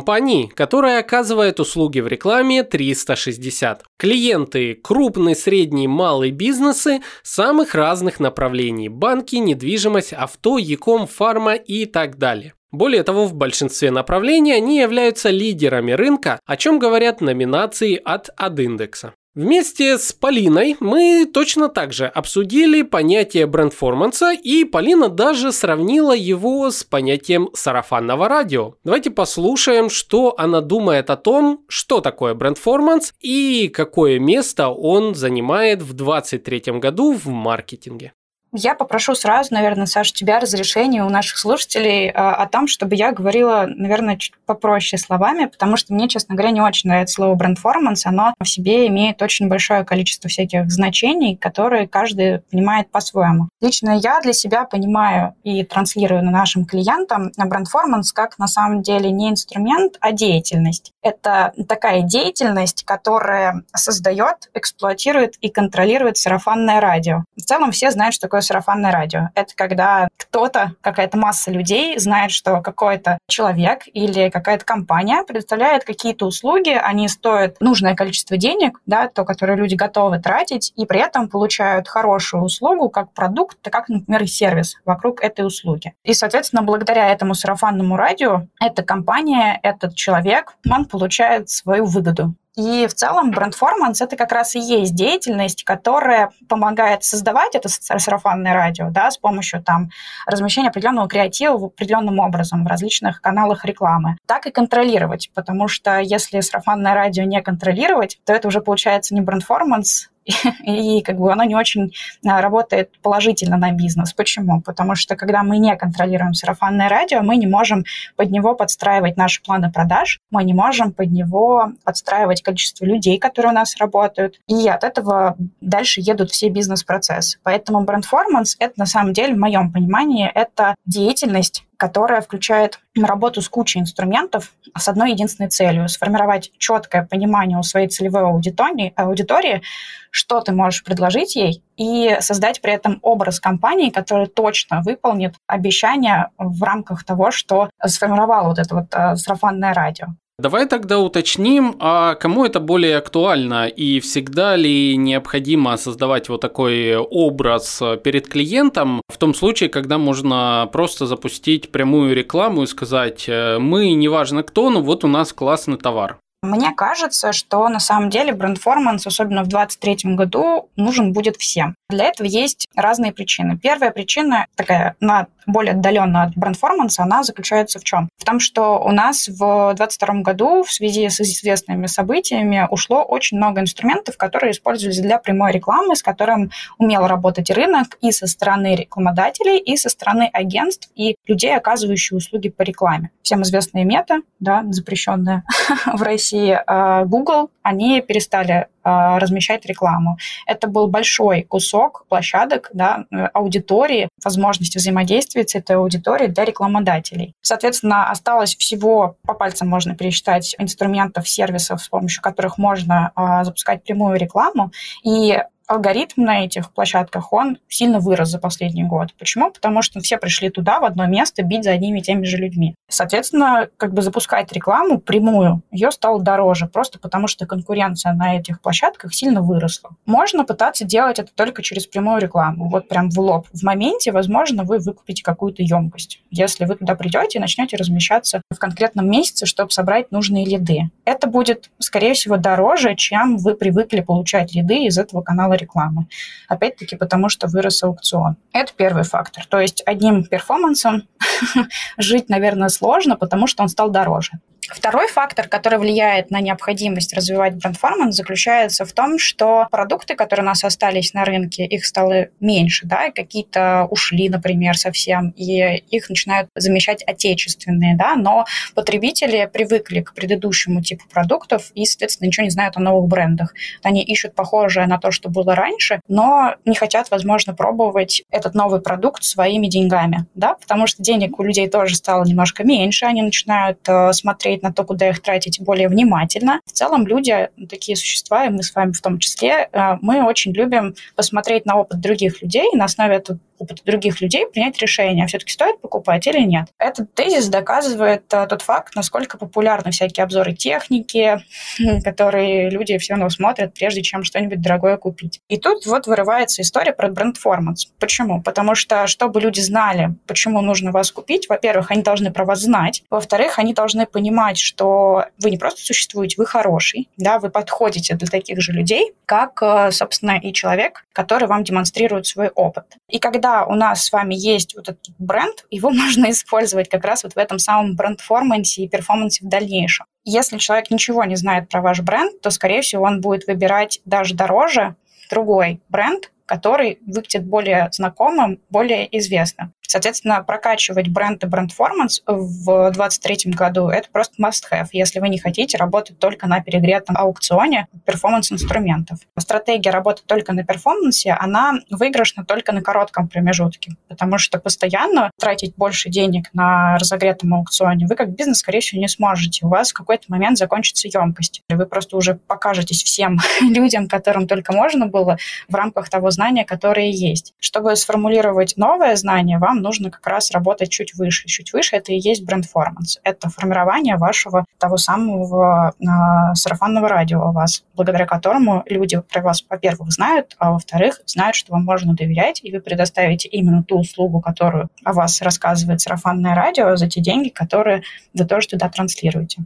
которая оказывает услуги в рекламе 360. Клиенты – крупный, средний, малый бизнесы самых разных направлений – банки, недвижимость, авто, яком, фарма и так далее. Более того, в большинстве направлений они являются лидерами рынка, о чем говорят номинации от Адиндекса. Вместе с Полиной мы точно так же обсудили понятие брендформанса, и Полина даже сравнила его с понятием сарафанного радио. Давайте послушаем, что она думает о том, что такое брендформанс и какое место он занимает в 2023 году в маркетинге. Я попрошу сразу, наверное, Саша, тебя разрешения у наших слушателей а, о том, чтобы я говорила, наверное, чуть попроще словами, потому что мне, честно говоря, не очень нравится слово брендформанс. Оно в себе имеет очень большое количество всяких значений, которые каждый понимает по-своему. Лично я для себя понимаю и транслирую на нашим клиентам брендформанс как на самом деле не инструмент, а деятельность. Это такая деятельность, которая создает, эксплуатирует и контролирует сарафанное радио. В целом все знают, что такое сарафанное радио. Это когда кто-то, какая-то масса людей знает, что какой-то человек или какая-то компания предоставляет какие-то услуги, они стоят нужное количество денег, да, то, которое люди готовы тратить, и при этом получают хорошую услугу как продукт, так как, например, и сервис вокруг этой услуги. И, соответственно, благодаря этому сарафанному радио эта компания, этот человек, он получает свою выгоду. И в целом бренд-форманс это как раз и есть деятельность, которая помогает создавать это сарафанное радио да, с помощью там, размещения определенного креатива определенным образом в различных каналах рекламы. Так и контролировать, потому что если сарафанное радио не контролировать, то это уже получается не бренд-форманс, и как бы оно не очень а, работает положительно на бизнес. Почему? Потому что когда мы не контролируем сарафанное радио, мы не можем под него подстраивать наши планы продаж, мы не можем под него подстраивать количество людей, которые у нас работают, и от этого дальше едут все бизнес-процессы. Поэтому брендформанс — это на самом деле, в моем понимании, это деятельность, которая включает работу с кучей инструментов с одной единственной целью – сформировать четкое понимание у своей целевой аудитории, аудитории, что ты можешь предложить ей, и создать при этом образ компании, который точно выполнит обещания в рамках того, что сформировало вот это вот э, сарафанное радио. Давай тогда уточним, а кому это более актуально и всегда ли необходимо создавать вот такой образ перед клиентом в том случае, когда можно просто запустить прямую рекламу и сказать, э, мы неважно кто, но вот у нас классный товар. Мне кажется, что на самом деле брендформанс, особенно в 2023 году, нужен будет всем. Для этого есть разные причины. Первая причина, такая на более отдаленно от брендформанса, она заключается в чем? В том, что у нас в 2022 году в связи с известными событиями ушло очень много инструментов, которые использовались для прямой рекламы, с которым умел работать рынок и со стороны рекламодателей, и со стороны агентств и людей, оказывающих услуги по рекламе. Всем известные мета, да, запрещенная в России, а Google, они перестали размещать рекламу. Это был большой кусок площадок, да, аудитории, возможности взаимодействия с этой аудиторией для рекламодателей. Соответственно, осталось всего, по пальцам можно пересчитать, инструментов, сервисов, с помощью которых можно а, запускать прямую рекламу. И алгоритм на этих площадках, он сильно вырос за последний год. Почему? Потому что все пришли туда, в одно место, бить за одними и теми же людьми. Соответственно, как бы запускать рекламу прямую, ее стало дороже, просто потому что конкуренция на этих площадках сильно выросла. Можно пытаться делать это только через прямую рекламу, вот прям в лоб. В моменте, возможно, вы выкупите какую-то емкость. Если вы туда придете и начнете размещаться в конкретном месяце, чтобы собрать нужные лиды. Это будет, скорее всего, дороже, чем вы привыкли получать лиды из этого канала рекламы. Опять-таки, потому что вырос аукцион. Это первый фактор. То есть одним перформансом жить, наверное, сложно, потому что он стал дороже. Второй фактор, который влияет на необходимость развивать бренд-форманс, заключается в том, что продукты, которые у нас остались на рынке, их стало меньше, да, какие-то ушли, например, совсем, и их начинают замещать отечественные, да, но потребители привыкли к предыдущему типу продуктов и, соответственно, ничего не знают о новых брендах. Они ищут похожее на то, что было раньше, но не хотят, возможно, пробовать этот новый продукт своими деньгами, да, потому что денег у людей тоже стало немножко меньше, они начинают э, смотреть смотреть на то, куда их тратить более внимательно. В целом люди, такие существа, и мы с вами в том числе, э, мы очень любим посмотреть на опыт других людей, на основе этого опыта других людей принять решение, а все-таки стоит покупать или нет. Этот тезис доказывает а, тот факт, насколько популярны всякие обзоры техники, которые люди все равно смотрят, прежде чем что-нибудь дорогое купить. И тут вот вырывается история про бренд-форманс. Почему? Потому что, чтобы люди знали, почему нужно вас купить, во-первых, они должны про вас знать, во-вторых, они должны понимать, понимать, что вы не просто существуете, вы хороший, да, вы подходите для таких же людей, как, э, собственно, и человек, который вам демонстрирует свой опыт. И когда у нас с вами есть вот этот бренд, его можно использовать как раз вот в этом самом бренд-формансе и перформансе в дальнейшем. Если человек ничего не знает про ваш бренд, то, скорее всего, он будет выбирать даже дороже другой бренд, который выглядит более знакомым, более известным. Соответственно, прокачивать бренд и бренд-форманс в 2023 году – это просто must-have, если вы не хотите работать только на перегретом аукционе перформанс-инструментов. Стратегия работы только на перформансе, она выигрышна только на коротком промежутке, потому что постоянно тратить больше денег на разогретом аукционе вы как бизнес, скорее всего, не сможете. У вас в какой-то момент закончится емкость. Вы просто уже покажетесь всем людям, которым только можно было в рамках того знания, которое есть. Чтобы сформулировать новое знание, вам вам нужно как раз работать чуть выше. Чуть выше это и есть бренд-форманс. Это формирование вашего того самого э, сарафанного радио о вас, благодаря которому люди про вас, во-первых, знают, а во-вторых, знают, что вам можно доверять, и вы предоставите именно ту услугу, которую о вас рассказывает сарафанное радио за те деньги, которые вы тоже туда транслируете.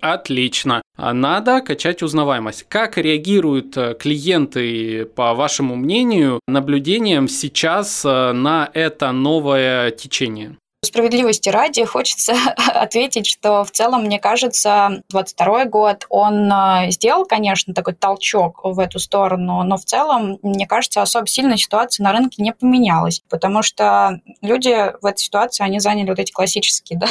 Отлично. А надо качать узнаваемость. Как реагируют э, клиенты, по вашему мнению, наблюдением сейчас э, на это новое течение? Справедливости ради хочется ответить, что в целом, мне кажется, 22 год, он а, сделал, конечно, такой толчок в эту сторону, но в целом, мне кажется, особо сильно ситуация на рынке не поменялась, потому что люди в этой ситуации, они заняли вот эти классические да,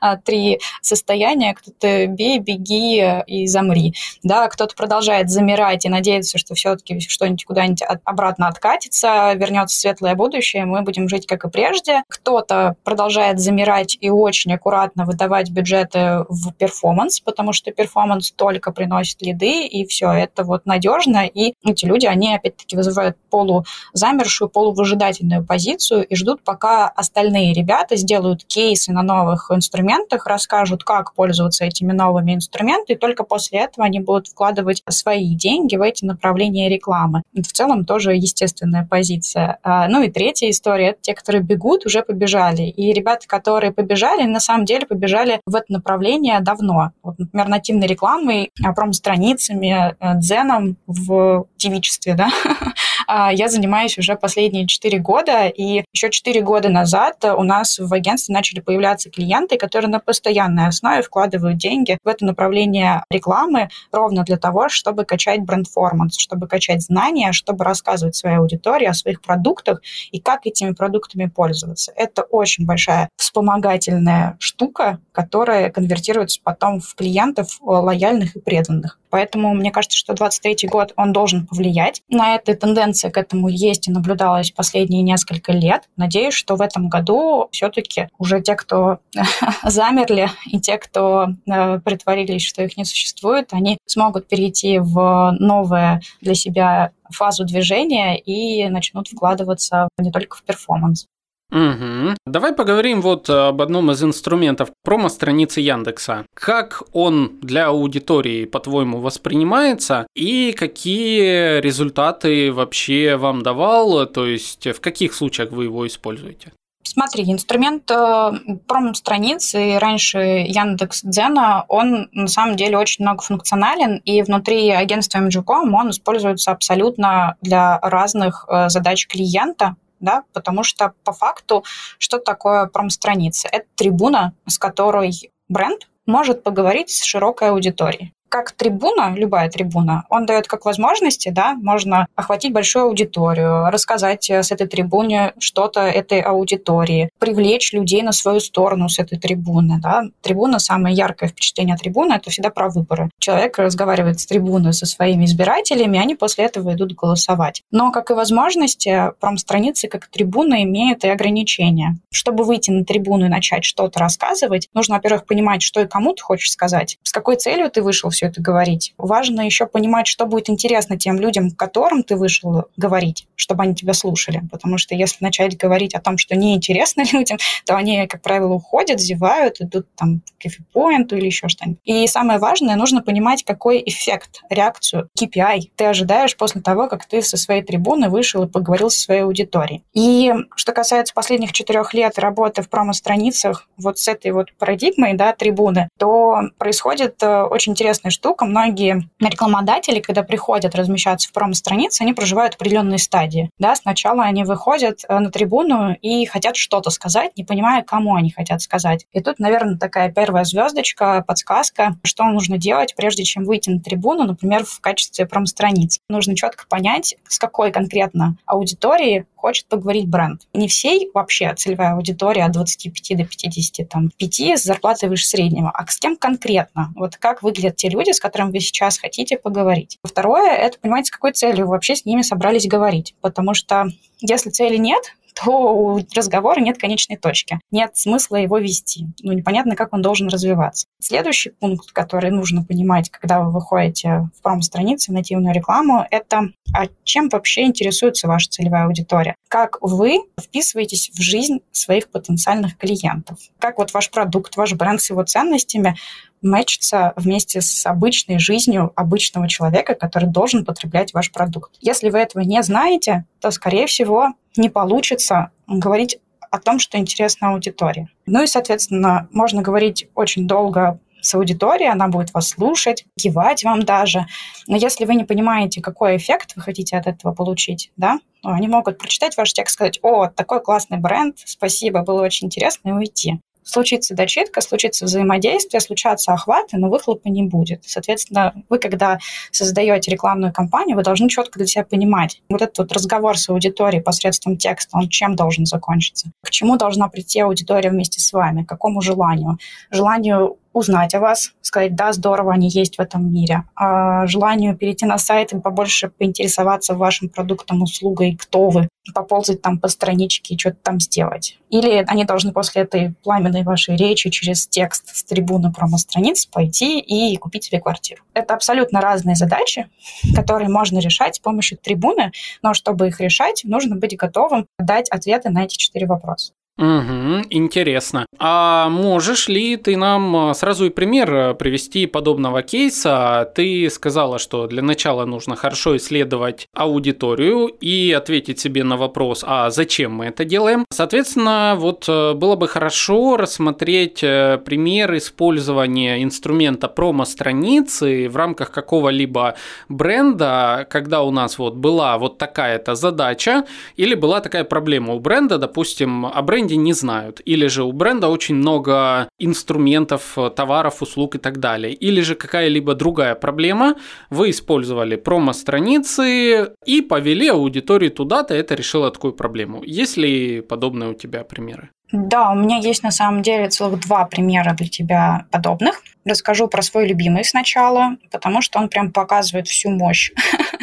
а, три состояния. Кто-то бей, беги и замри. Да, кто-то продолжает замирать и надеяться, что все-таки что-нибудь куда-нибудь обратно откатится, вернется светлое будущее, мы будем жить как и прежде. Кто-то продолжает продолжает замирать и очень аккуратно выдавать бюджеты в перформанс, потому что перформанс только приносит лиды, и все, это вот надежно, и эти люди, они опять-таки вызывают полузамершую, полувыжидательную позицию и ждут, пока остальные ребята сделают кейсы на новых инструментах, расскажут, как пользоваться этими новыми инструментами, и только после этого они будут вкладывать свои деньги в эти направления рекламы. В целом тоже естественная позиция. А, ну и третья история – это те, которые бегут, уже побежали. И ребята, которые побежали, на самом деле побежали в это направление давно. Вот, например, нативной рекламой, а, промо-страницами, э, дзеном в девичестве, да, я занимаюсь уже последние 4 года, и еще 4 года назад у нас в агентстве начали появляться клиенты, которые на постоянной основе вкладывают деньги в это направление рекламы ровно для того, чтобы качать бренд-форманс, чтобы качать знания, чтобы рассказывать своей аудитории о своих продуктах и как этими продуктами пользоваться. Это очень большая вспомогательная штука, которая конвертируется потом в клиентов лояльных и преданных. Поэтому мне кажется, что 23 год, он должен повлиять. На этой тенденции к этому есть и наблюдалась последние несколько лет. Надеюсь, что в этом году все-таки уже те, кто замерли, и те, кто э, притворились, что их не существует, они смогут перейти в новое для себя фазу движения и начнут вкладываться не только в перформанс. Угу. Давай поговорим вот об одном из инструментов промо-страницы Яндекса. Как он для аудитории, по-твоему, воспринимается и какие результаты вообще вам давал, то есть в каких случаях вы его используете? Смотри, инструмент э, промо-страницы раньше Яндекс Дзена, он на самом деле очень многофункционален, и внутри агентства MGCOM он используется абсолютно для разных э, задач клиента, да, потому что по факту что такое промо-страница? Это трибуна, с которой бренд может поговорить с широкой аудиторией как трибуна, любая трибуна, он дает как возможности, да, можно охватить большую аудиторию, рассказать э, с этой трибуны что-то этой аудитории, привлечь людей на свою сторону с этой трибуны, да. Трибуна, самое яркое впечатление от трибуны, это всегда про выборы. Человек разговаривает с трибуной со своими избирателями, они после этого идут голосовать. Но, как и возможности, промстраницы как трибуна имеют и ограничения. Чтобы выйти на трибуну и начать что-то рассказывать, нужно, во-первых, понимать, что и кому ты хочешь сказать, с какой целью ты вышел все это говорить. Важно еще понимать, что будет интересно тем людям, которым ты вышел говорить, чтобы они тебя слушали. Потому что если начать говорить о том, что неинтересно людям, то они, как правило, уходят, зевают, идут там к кофепоинту или еще что-нибудь. И самое важное, нужно понимать, какой эффект, реакцию, KPI ты ожидаешь после того, как ты со своей трибуны вышел и поговорил со своей аудиторией. И что касается последних четырех лет работы в промо-страницах вот с этой вот парадигмой, да, трибуны, то происходит э, очень интересная штука. Многие рекламодатели, когда приходят размещаться в промо-странице, они проживают определенные стадии. Да, сначала они выходят э, на трибуну и хотят что-то сказать, не понимая, кому они хотят сказать. И тут, наверное, такая первая звездочка, подсказка, что нужно делать, прежде чем выйти на трибуну, например, в качестве промо-страниц. Нужно четко понять, с какой конкретно аудиторией хочет поговорить бренд. Не всей вообще целевая аудитория от 25 до 50, там, 5 с зарплатой выше среднего, а с кем конкретно? Вот как выглядят те люди, с которыми вы сейчас хотите поговорить. Второе – это понимать, с какой целью вы вообще с ними собрались говорить. Потому что если цели нет, то у разговора нет конечной точки. Нет смысла его вести. Ну, непонятно, как он должен развиваться. Следующий пункт, который нужно понимать, когда вы выходите в промо-страницу, нативную рекламу, это а чем вообще интересуется ваша целевая аудитория? Как вы вписываетесь в жизнь своих потенциальных клиентов? Как вот ваш продукт, ваш бренд с его ценностями мэчится вместе с обычной жизнью обычного человека, который должен потреблять ваш продукт. Если вы этого не знаете, то, скорее всего, не получится говорить о том, что интересно аудитории. Ну и, соответственно, можно говорить очень долго с аудиторией, она будет вас слушать, кивать вам даже. Но если вы не понимаете, какой эффект вы хотите от этого получить, да, они могут прочитать ваш текст, сказать, о, такой классный бренд, спасибо, было очень интересно, и уйти случится дочитка, случится взаимодействие, случатся охваты, но выхлопа не будет. Соответственно, вы, когда создаете рекламную кампанию, вы должны четко для себя понимать, вот этот вот разговор с аудиторией посредством текста, он чем должен закончиться? К чему должна прийти аудитория вместе с вами? К какому желанию? Желанию узнать о вас, сказать, да, здорово, они есть в этом мире. А желанию перейти на сайт и побольше поинтересоваться вашим продуктом, услугой, кто вы, поползать там по страничке и что-то там сделать. Или они должны после этой пламенной вашей речи через текст с трибуны промо-страниц пойти и купить себе квартиру. Это абсолютно разные задачи, которые можно решать с помощью трибуны, но чтобы их решать, нужно быть готовым дать ответы на эти четыре вопроса. Угу, интересно. А можешь ли ты нам э, сразу и пример э, привести подобного кейса? Ты сказала, что для начала нужно хорошо исследовать аудиторию и ответить себе на вопрос, а зачем мы это делаем? Соответственно, вот э, было бы хорошо рассмотреть пример использования инструмента промо-страницы в рамках какого-либо бренда, когда у нас вот была вот такая-то задача или была такая проблема у бренда, допустим, о бренде бренде не знают. Или же у бренда очень много инструментов, товаров, услуг и так далее. Или же какая-либо другая проблема. Вы использовали промо-страницы и повели аудиторию туда-то, это решило такую проблему. Есть ли подобные у тебя примеры? Да, у меня есть на самом деле целых два примера для тебя подобных. Расскажу про свой любимый сначала, потому что он прям показывает всю мощь,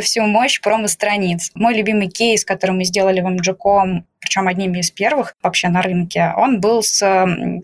всю мощь промо-страниц. Мой любимый кейс, который мы сделали в MG.com, причем одними из первых вообще на рынке, он был с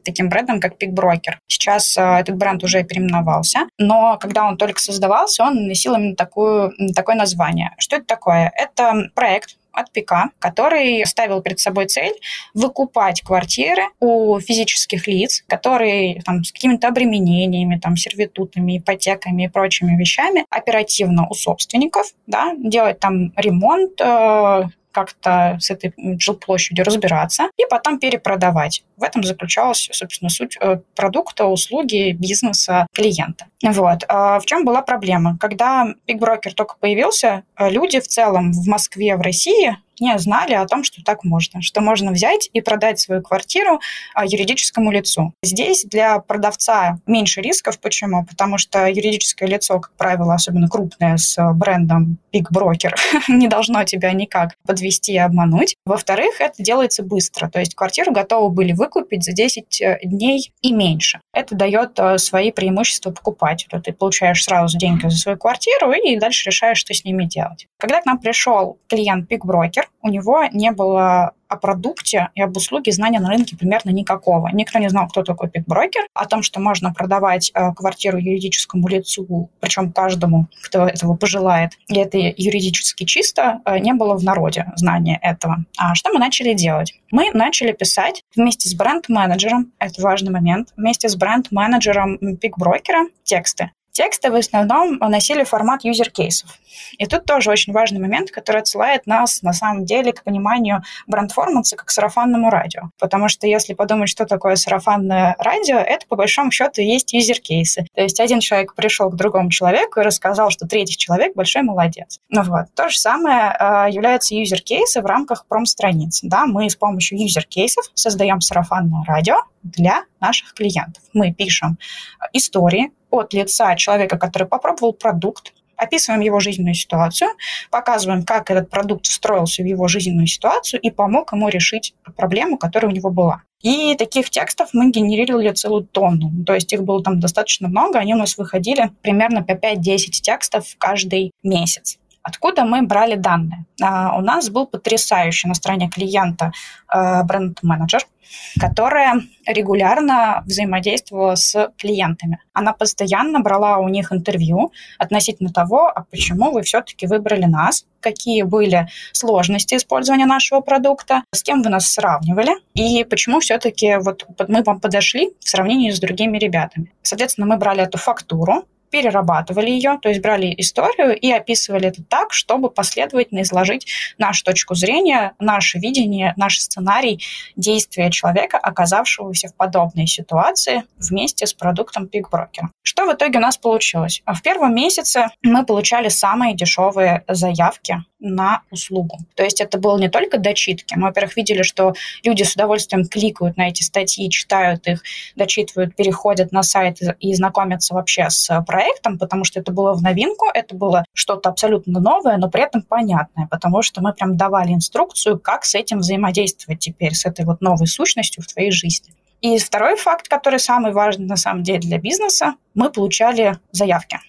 таким брендом, как Peak Broker. Сейчас э, этот бренд уже переименовался, но когда он только создавался, он носил именно такую, такое название. Что это такое? Это проект, от ПИКа, который ставил перед собой цель выкупать квартиры у физических лиц, которые там, с какими-то обременениями, там, сервитутами, ипотеками и прочими вещами оперативно у собственников, да, делать там ремонт, э, как-то с этой жилплощадью разбираться и потом перепродавать. В этом заключалась, собственно, суть э, продукта, услуги, бизнеса клиента. Вот. А в чем была проблема? Когда Big только появился, э, люди в целом в Москве, в России не знали о том, что так можно, что можно взять и продать свою квартиру а, юридическому лицу. Здесь для продавца меньше рисков. Почему? Потому что юридическое лицо, как правило, особенно крупное, с брендом Big Broker, не должно тебя никак подвести и обмануть. Во-вторых, это делается быстро. То есть квартиру готовы были выкупить за 10 э, дней и меньше. Это дает э, свои преимущества покупателю. Ты получаешь сразу деньги за свою квартиру и дальше решаешь, что с ними делать. Когда к нам пришел клиент Big Broker, у него не было о продукте и об услуге знания на рынке примерно никакого. Никто не знал, кто такой пикброкер, о том, что можно продавать э, квартиру юридическому лицу, причем каждому, кто этого пожелает. И это юридически чисто, э, не было в народе знания этого. А что мы начали делать? Мы начали писать вместе с бренд-менеджером, это важный момент, вместе с бренд-менеджером пикброкера тексты. Тексты в основном носили формат юзер-кейсов. И тут тоже очень важный момент, который отсылает нас на самом деле к пониманию брендформанса как сарафанному радио. Потому что если подумать, что такое сарафанное радио, это по большому счету и есть юзер-кейсы. То есть один человек пришел к другому человеку и рассказал, что третий человек большой молодец. Ну вот. То же самое является юзер-кейсы в рамках промо-страниц. Да, мы с помощью юзер-кейсов создаем сарафанное радио для наших клиентов. Мы пишем истории, от лица человека, который попробовал продукт, описываем его жизненную ситуацию, показываем, как этот продукт встроился в его жизненную ситуацию и помог ему решить проблему, которая у него была. И таких текстов мы генерировали целую тонну. То есть их было там достаточно много. Они у нас выходили примерно по 5-10 текстов каждый месяц. Откуда мы брали данные? А, у нас был потрясающий на стороне клиента а, бренд-менеджер, которая регулярно взаимодействовала с клиентами. Она постоянно брала у них интервью относительно того, а почему вы все-таки выбрали нас, какие были сложности использования нашего продукта, с кем вы нас сравнивали и почему все-таки вот мы вам подошли в сравнении с другими ребятами. Соответственно, мы брали эту фактуру, перерабатывали ее, то есть брали историю и описывали это так, чтобы последовательно изложить нашу точку зрения, наше видение, наш сценарий действия человека, оказавшегося в подобной ситуации вместе с продуктом PickBroker. Что в итоге у нас получилось? В первом месяце мы получали самые дешевые заявки на услугу. То есть это было не только дочитки. Мы, во-первых, видели, что люди с удовольствием кликают на эти статьи, читают их, дочитывают, переходят на сайт и знакомятся вообще с проектом, потому что это было в новинку, это было что-то абсолютно новое, но при этом понятное, потому что мы прям давали инструкцию, как с этим взаимодействовать теперь, с этой вот новой сущностью в твоей жизни. И второй факт, который самый важный на самом деле для бизнеса, мы получали заявки.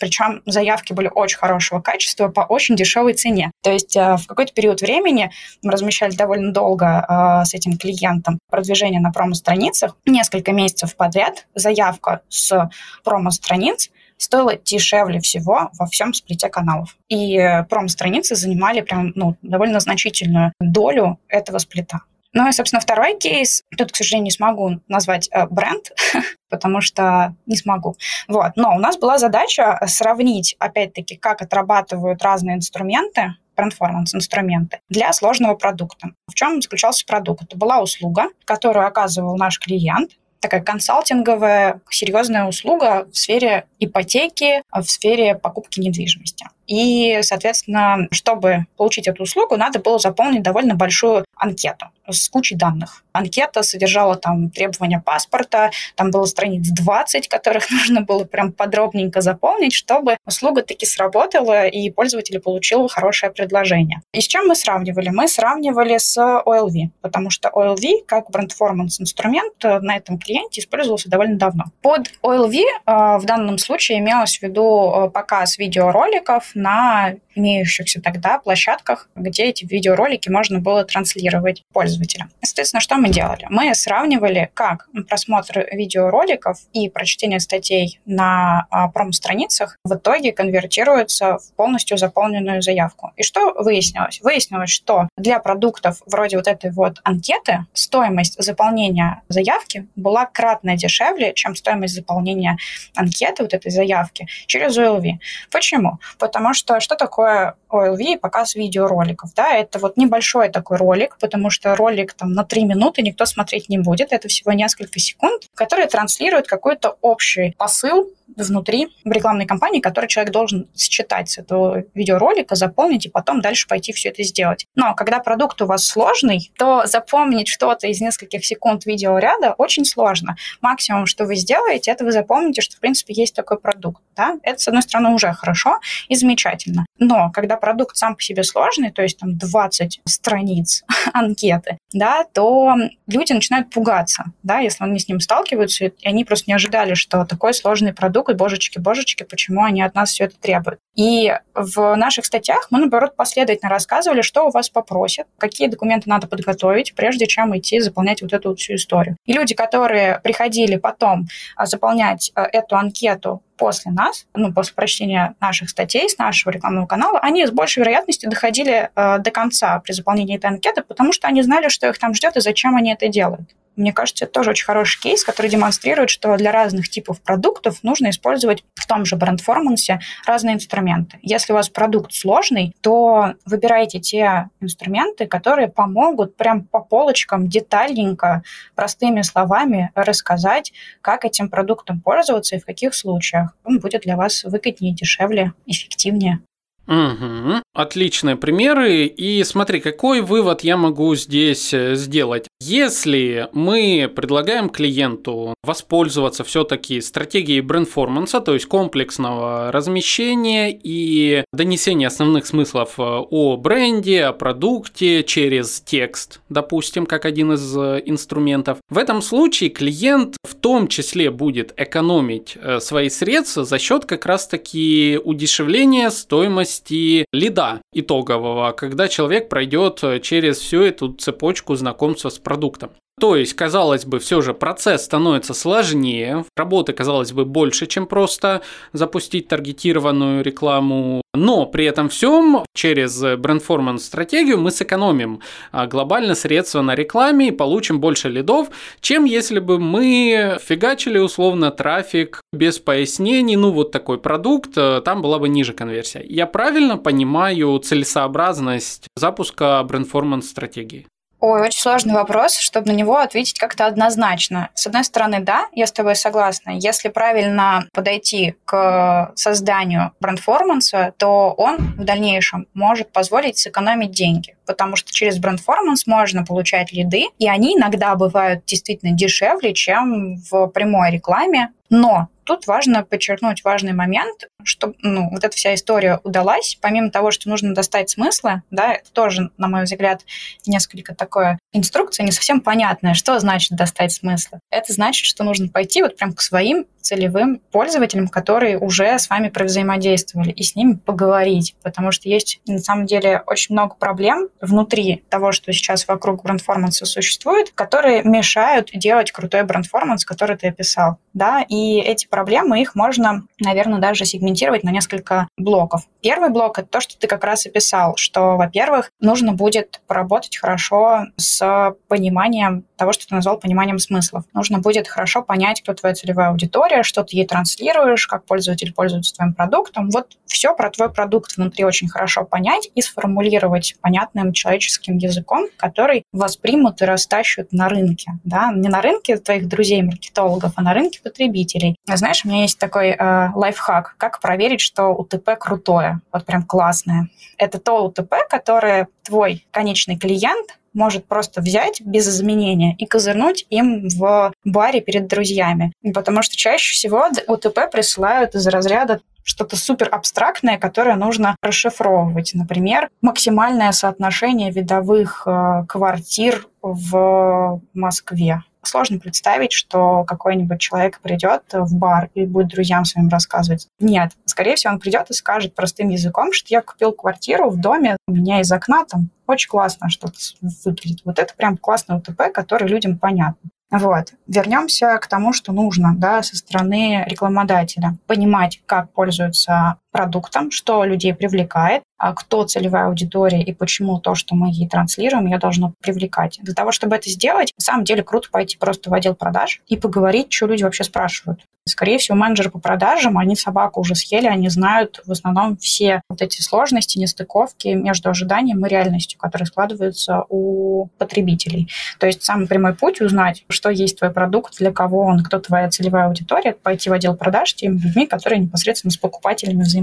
Причем заявки были очень хорошего качества по очень дешевой цене. То есть э, в какой-то период времени мы размещали довольно долго э, с этим клиентом продвижение на промо-страницах. Несколько месяцев подряд заявка с промо-страниц стоила дешевле всего во всем сплите каналов. И э, промо-страницы занимали прям ну, довольно значительную долю этого сплита. Ну и, собственно, второй кейс. Тут, к сожалению, не смогу назвать э, бренд, потому что не смогу. Вот. Но у нас была задача сравнить, опять-таки, как отрабатывают разные инструменты, performance инструменты для сложного продукта. В чем заключался продукт? Это была услуга, которую оказывал наш клиент, такая консалтинговая, серьезная услуга в сфере ипотеки, в сфере покупки недвижимости. И, соответственно, чтобы получить эту услугу, надо было заполнить довольно большую анкету с кучей данных. Анкета содержала там требования паспорта, там было страниц 20, которых нужно было прям подробненько заполнить, чтобы услуга таки сработала и пользователь получил хорошее предложение. И с чем мы сравнивали? Мы сравнивали с OLV, потому что OLV как бренд-форманс инструмент на этом клиенте использовался довольно давно. Под OLV э, в данном случае имелось в виду э, показ видеороликов на имеющихся тогда площадках, где эти видеоролики можно было транслировать пользователям. Соответственно, что мы делали? Мы сравнивали, как просмотр видеороликов и прочтение статей на а, промо-страницах в итоге конвертируются в полностью заполненную заявку. И что выяснилось? Выяснилось, что для продуктов вроде вот этой вот анкеты стоимость заполнения заявки была кратно дешевле, чем стоимость заполнения анкеты, вот этой заявки, через OLV. Почему? Потому что что такое OLV и показ видеороликов? Да, это вот небольшой такой ролик, потому что ролик там на 3 минуты никто смотреть не будет, это всего несколько секунд, который транслирует какой-то общий посыл внутри рекламной кампании, который человек должен считать с этого видеоролика, заполнить и потом дальше пойти все это сделать. Но когда продукт у вас сложный, то запомнить что-то из нескольких секунд видеоряда очень сложно. Максимум, что вы сделаете, это вы запомните, что в принципе есть такой продукт. Да? Это, с одной стороны, уже хорошо и замечательно. Но когда продукт сам по себе сложный, то есть там 20 страниц анкеты, да, то люди начинают пугаться, да, если они с ним сталкиваются, и они просто не ожидали, что такой сложный продукт продукт, божечки, божечки, почему они от нас все это требуют. И в наших статьях мы, наоборот, последовательно рассказывали, что у вас попросят, какие документы надо подготовить, прежде чем идти заполнять вот эту вот всю историю. И люди, которые приходили потом а, заполнять а, эту анкету после нас, ну, после прочтения наших статей с нашего рекламного канала, они с большей вероятностью доходили э, до конца при заполнении этой анкеты, потому что они знали, что их там ждет и зачем они это делают. Мне кажется, это тоже очень хороший кейс, который демонстрирует, что для разных типов продуктов нужно использовать в том же бренд-формансе разные инструменты. Если у вас продукт сложный, то выбирайте те инструменты, которые помогут прям по полочкам детальненько, простыми словами рассказать, как этим продуктом пользоваться и в каких случаях. Он будет для вас выгоднее, дешевле, эффективнее. Угу. Отличные примеры. И смотри, какой вывод я могу здесь э, сделать. Если мы предлагаем клиенту воспользоваться все-таки стратегией брендформанса, то есть комплексного размещения и донесения основных смыслов э, о бренде, о продукте через текст, допустим, как один из э, инструментов, в этом случае клиент в том числе будет экономить свои средства за счет как раз-таки удешевления стоимости стоимости лида итогового, когда человек пройдет э, через всю эту цепочку знакомства с продуктом. То есть, казалось бы, все же процесс становится сложнее, работы, казалось бы, больше, чем просто запустить таргетированную рекламу, но при этом всем через брендформанс стратегию мы сэкономим а, глобально средства на рекламе и получим больше лидов, чем если бы мы фигачили условно трафик без пояснений, ну вот такой продукт, э, там была бы ниже конверсия. Я правильно понимаю целесообразность запуска брендформанс стратегии? Ой, очень сложный вопрос, чтобы на него ответить как-то однозначно. С одной стороны, да, я с тобой согласна. Если правильно подойти к созданию брендформанса, то он в дальнейшем может позволить сэкономить деньги потому что через бренд-форманс можно получать лиды, и они иногда бывают действительно дешевле, чем в прямой рекламе. Но тут важно подчеркнуть важный момент, что ну, вот эта вся история удалась, помимо того, что нужно достать смыслы, да, это тоже, на мой взгляд, несколько такое инструкция не совсем понятная, что значит достать смыслы. Это значит, что нужно пойти вот прям к своим целевым пользователям, которые уже с вами провзаимодействовали, и с ними поговорить, потому что есть на самом деле очень много проблем внутри того, что сейчас вокруг брендформанса существует, которые мешают делать крутой брендформанс, который ты описал. Да? И эти проблемы, их можно, наверное, даже сегментировать на несколько блоков. Первый блок — это то, что ты как раз описал, что, во-первых, нужно будет поработать хорошо с пониманием того, что ты назвал пониманием смыслов. Нужно будет хорошо понять, кто твоя целевая аудитория, что ты ей транслируешь, как пользователь пользуется твоим продуктом. Вот все про твой продукт внутри очень хорошо понять и сформулировать понятным человеческим языком, который воспримут и растащут на рынке. Да? Не на рынке твоих друзей-маркетологов, а на рынке потребителей. Знаешь, у меня есть такой э, лайфхак, как проверить, что УТП крутое, вот прям классное. Это то УТП, которое твой конечный клиент может просто взять без изменения и козырнуть им в баре перед друзьями. Потому что чаще всего УТП присылают из разряда что-то супер абстрактное, которое нужно расшифровывать. Например, максимальное соотношение видовых э, квартир в Москве сложно представить, что какой-нибудь человек придет в бар и будет друзьям своим рассказывать. Нет, скорее всего, он придет и скажет простым языком, что я купил квартиру в доме, у меня из окна там очень классно что-то выглядит. Вот это прям классный УТП, который людям понятно. Вот. Вернемся к тому, что нужно да, со стороны рекламодателя. Понимать, как пользуются продуктом, что людей привлекает, а кто целевая аудитория и почему то, что мы ей транслируем, ее должно привлекать. Для того, чтобы это сделать, на самом деле круто пойти просто в отдел продаж и поговорить, что люди вообще спрашивают. Скорее всего, менеджеры по продажам, они собаку уже съели, они знают в основном все вот эти сложности, нестыковки между ожиданием и реальностью, которые складываются у потребителей. То есть самый прямой путь узнать, что есть твой продукт, для кого он, кто твоя целевая аудитория, пойти в отдел продаж теми людьми, которые непосредственно с покупателями взаимодействуют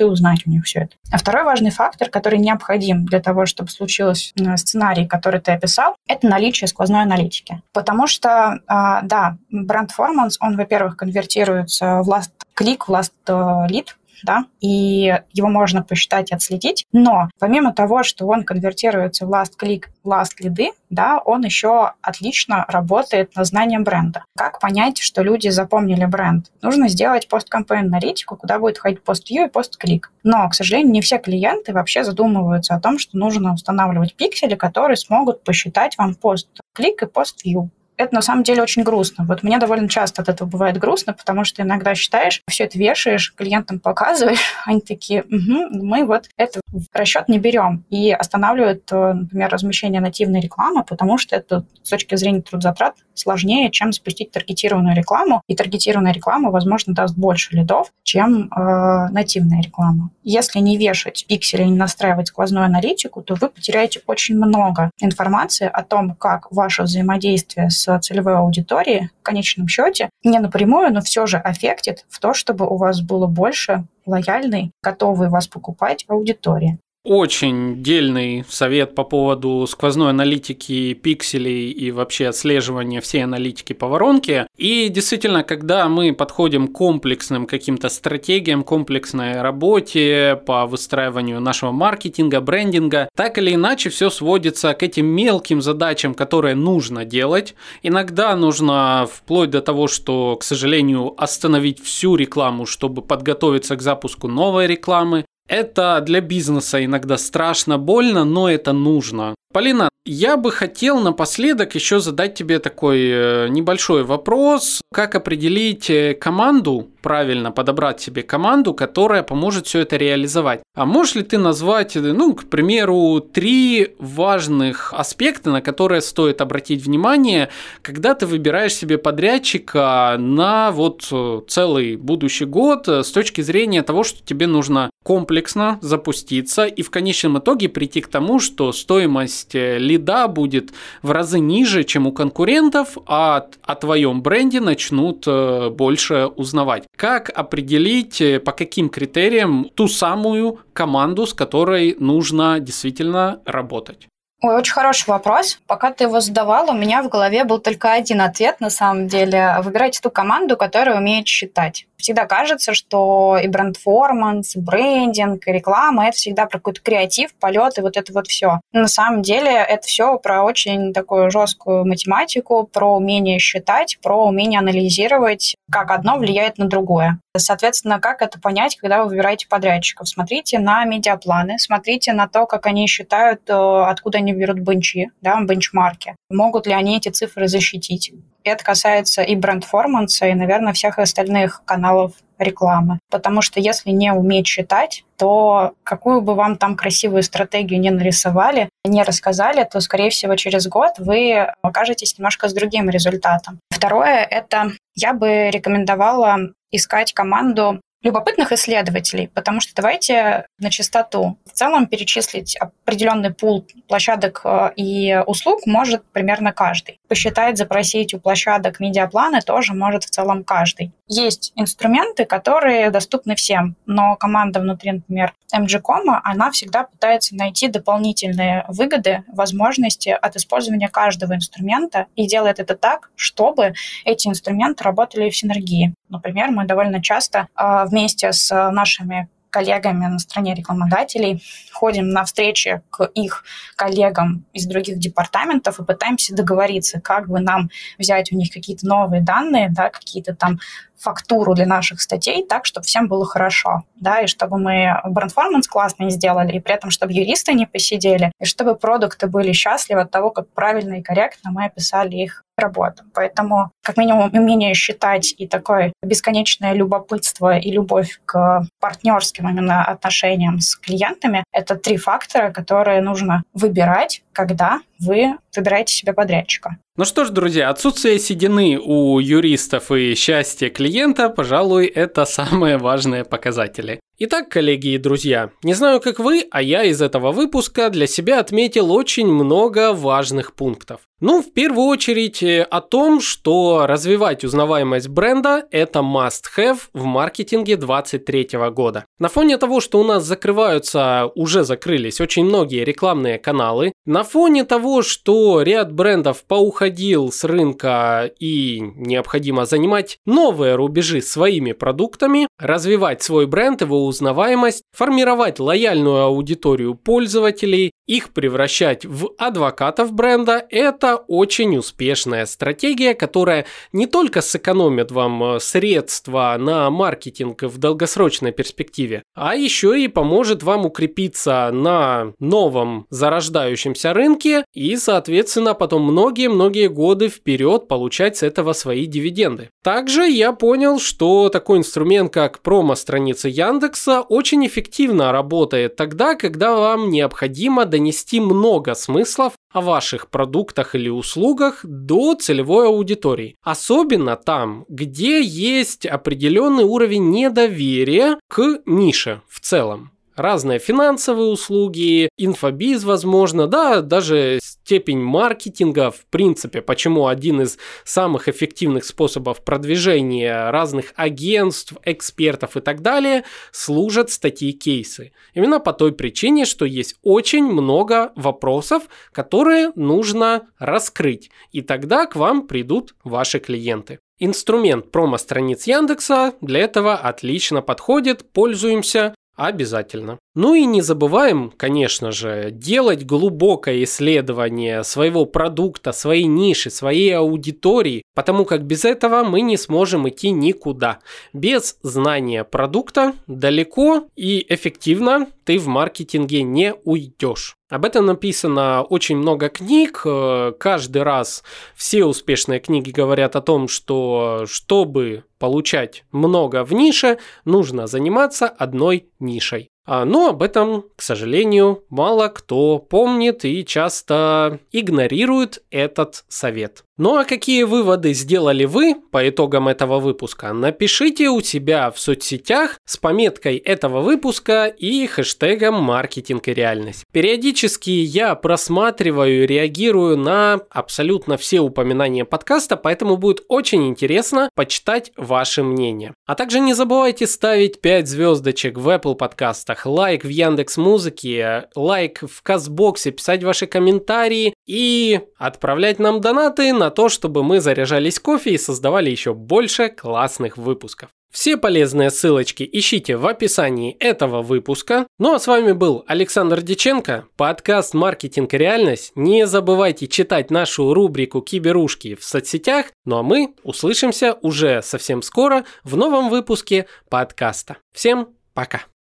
и узнать у них все это. А второй важный фактор, который необходим для того, чтобы случилось э, сценарий, который ты описал, это наличие сквозной аналитики. Потому что, а, да, бренд-форманс, он, во-первых, конвертируется в last click, в last lead, да, и его можно посчитать и отследить. Но помимо того, что он конвертируется в last click, last лиды, да, он еще отлично работает на знание бренда. Как понять, что люди запомнили бренд? Нужно сделать посткампейн аналитику, куда будет ходить пост-view и пост-клик. Но, к сожалению, не все клиенты вообще задумываются о том, что нужно устанавливать пиксели, которые смогут посчитать вам пост-клик и пост-view это на самом деле очень грустно. Вот мне довольно часто от этого бывает грустно, потому что иногда считаешь, все это вешаешь, клиентам показываешь, они такие, угу, мы вот это в расчет не берем и останавливают, э, например, размещение нативной рекламы, потому что это с точки зрения трудозатрат сложнее, чем запустить таргетированную рекламу, и таргетированная реклама, возможно, даст больше лидов, чем э, нативная реклама. Если не вешать пиксели, не настраивать сквозную аналитику, то вы потеряете очень много информации о том, как ваше взаимодействие с целевой аудиторией в конечном счете не напрямую, но все же аффектит в то, чтобы у вас было больше лояльной, готовой вас покупать аудитории очень дельный совет по поводу сквозной аналитики пикселей и вообще отслеживания всей аналитики по воронке. И действительно, когда мы подходим к комплексным каким-то стратегиям, комплексной работе по выстраиванию нашего маркетинга, брендинга, так или иначе все сводится к этим мелким задачам, которые нужно делать. Иногда нужно вплоть до того, что, к сожалению, остановить всю рекламу, чтобы подготовиться к запуску новой рекламы. Это для бизнеса иногда страшно, больно, но это нужно. Полина, я бы хотел напоследок еще задать тебе такой э, небольшой вопрос. Как определить э, команду, правильно подобрать себе команду, которая поможет все это реализовать? А можешь ли ты назвать, э, ну, к примеру, три важных аспекта, на которые стоит обратить внимание, когда ты выбираешь себе подрядчика на вот целый будущий год с точки зрения того, что тебе нужно комплексно запуститься и в конечном итоге прийти к тому, что стоимость лида будет в разы ниже, чем у конкурентов, а о твоем бренде начнут э, больше узнавать. Как определить, э, по каким критериям ту самую команду, с которой нужно действительно работать? Ой, очень хороший вопрос. Пока ты его задавал, у меня в голове был только один ответ на самом деле. Выбирайте ту команду, которая умеет считать всегда кажется, что и бренд-форманс, и брендинг, и реклама – это всегда про какой-то креатив, полет и вот это вот все. на самом деле это все про очень такую жесткую математику, про умение считать, про умение анализировать, как одно влияет на другое. Соответственно, как это понять, когда вы выбираете подрядчиков? Смотрите на медиапланы, смотрите на то, как они считают, э, откуда они берут бенчи, да, бенчмарки. Могут ли они эти цифры защитить? Это касается и бренд-форманса, и, наверное, всех остальных каналов рекламы. Потому что если не уметь читать, то какую бы вам там красивую стратегию не нарисовали, не рассказали, то, скорее всего, через год вы окажетесь немножко с другим результатом. Второе — это я бы рекомендовала искать команду любопытных исследователей, потому что давайте на чистоту. В целом перечислить определенный пул площадок э, и услуг может примерно каждый. Посчитать, запросить у площадок медиапланы тоже может в целом каждый. Есть инструменты, которые доступны всем, но команда внутри, например, MGCOM, она всегда пытается найти дополнительные выгоды, возможности от использования каждого инструмента и делает это так, чтобы эти инструменты работали в синергии. Например, мы довольно часто э, вместе с нашими коллегами на стороне рекламодателей, ходим на встречи к их коллегам из других департаментов и пытаемся договориться, как бы нам взять у них какие-то новые данные, да, какие-то там фактуру для наших статей так, чтобы всем было хорошо, да, и чтобы мы брендформанс классный сделали, и при этом, чтобы юристы не посидели, и чтобы продукты были счастливы от того, как правильно и корректно мы описали их работу. Поэтому, как минимум, умение считать и такое бесконечное любопытство и любовь к партнерским именно отношениям с клиентами – это три фактора, которые нужно выбирать, когда вы выбираете себе подрядчика. Ну что ж, друзья, отсутствие седины у юристов и счастье клиента, пожалуй, это самые важные показатели. Итак, коллеги и друзья, не знаю как вы, а я из этого выпуска для себя отметил очень много важных пунктов. Ну, в первую очередь э, о том, что развивать узнаваемость бренда – это must-have в маркетинге 2023 года. На фоне того, что у нас закрываются, уже закрылись очень многие рекламные каналы, на фоне того, что ряд брендов поуходил с рынка и необходимо занимать новые рубежи своими продуктами, развивать свой бренд, его узнаваемость, формировать лояльную аудиторию пользователей, их превращать в адвокатов бренда – это очень успешная стратегия, которая не только сэкономит вам э, средства на маркетинг в долгосрочной перспективе, а еще и поможет вам укрепиться на новом зарождающемся рынке и, соответственно, потом многие-многие годы вперед получать с этого свои дивиденды. Также я понял, что такой инструмент, как промо-страница Яндекса, очень эффективно работает тогда, когда вам необходимо донести много смыслов о ваших продуктах или услугах до целевой аудитории. Особенно там, где есть определенный уровень недоверия к нише в целом разные финансовые услуги, инфобиз, возможно, да, даже степень маркетинга, в принципе, почему один из самых эффективных способов продвижения разных агентств, экспертов и так далее служат статьи кейсы. Именно по той причине, что есть очень много вопросов, которые нужно раскрыть, и тогда к вам придут ваши клиенты. Инструмент промо-страниц Яндекса для этого отлично подходит, пользуемся. Обязательно. Ну и не забываем, конечно же, делать глубокое исследование своего продукта, своей ниши, своей аудитории, потому как без этого мы не сможем идти никуда. Без знания продукта далеко и эффективно ты в маркетинге не уйдешь. Об этом написано очень много книг. Э, каждый раз все успешные книги говорят о том, что чтобы получать много в нише, нужно заниматься одной нишей. А, но об этом, к сожалению, мало кто помнит и часто игнорирует этот совет. Ну а какие выводы сделали вы по итогам этого выпуска? Напишите у себя в соцсетях с пометкой этого выпуска и хэштегом «Маркетинг и реальность». Периодически я просматриваю и реагирую на абсолютно все упоминания подкаста, поэтому будет очень интересно почитать ваше мнение. А также не забывайте ставить 5 звездочек в Apple подкастах, лайк в Яндекс Музыке, лайк в Казбоксе, писать ваши комментарии и отправлять нам донаты на то, чтобы мы заряжались кофе и создавали еще больше классных выпусков. Все полезные ссылочки ищите в описании этого выпуска. Ну а с вами был Александр Диченко, подкаст «Маркетинг и реальность». Не забывайте читать нашу рубрику «Киберушки» в соцсетях. Ну а мы услышимся уже совсем скоро в новом выпуске подкаста. Всем пока!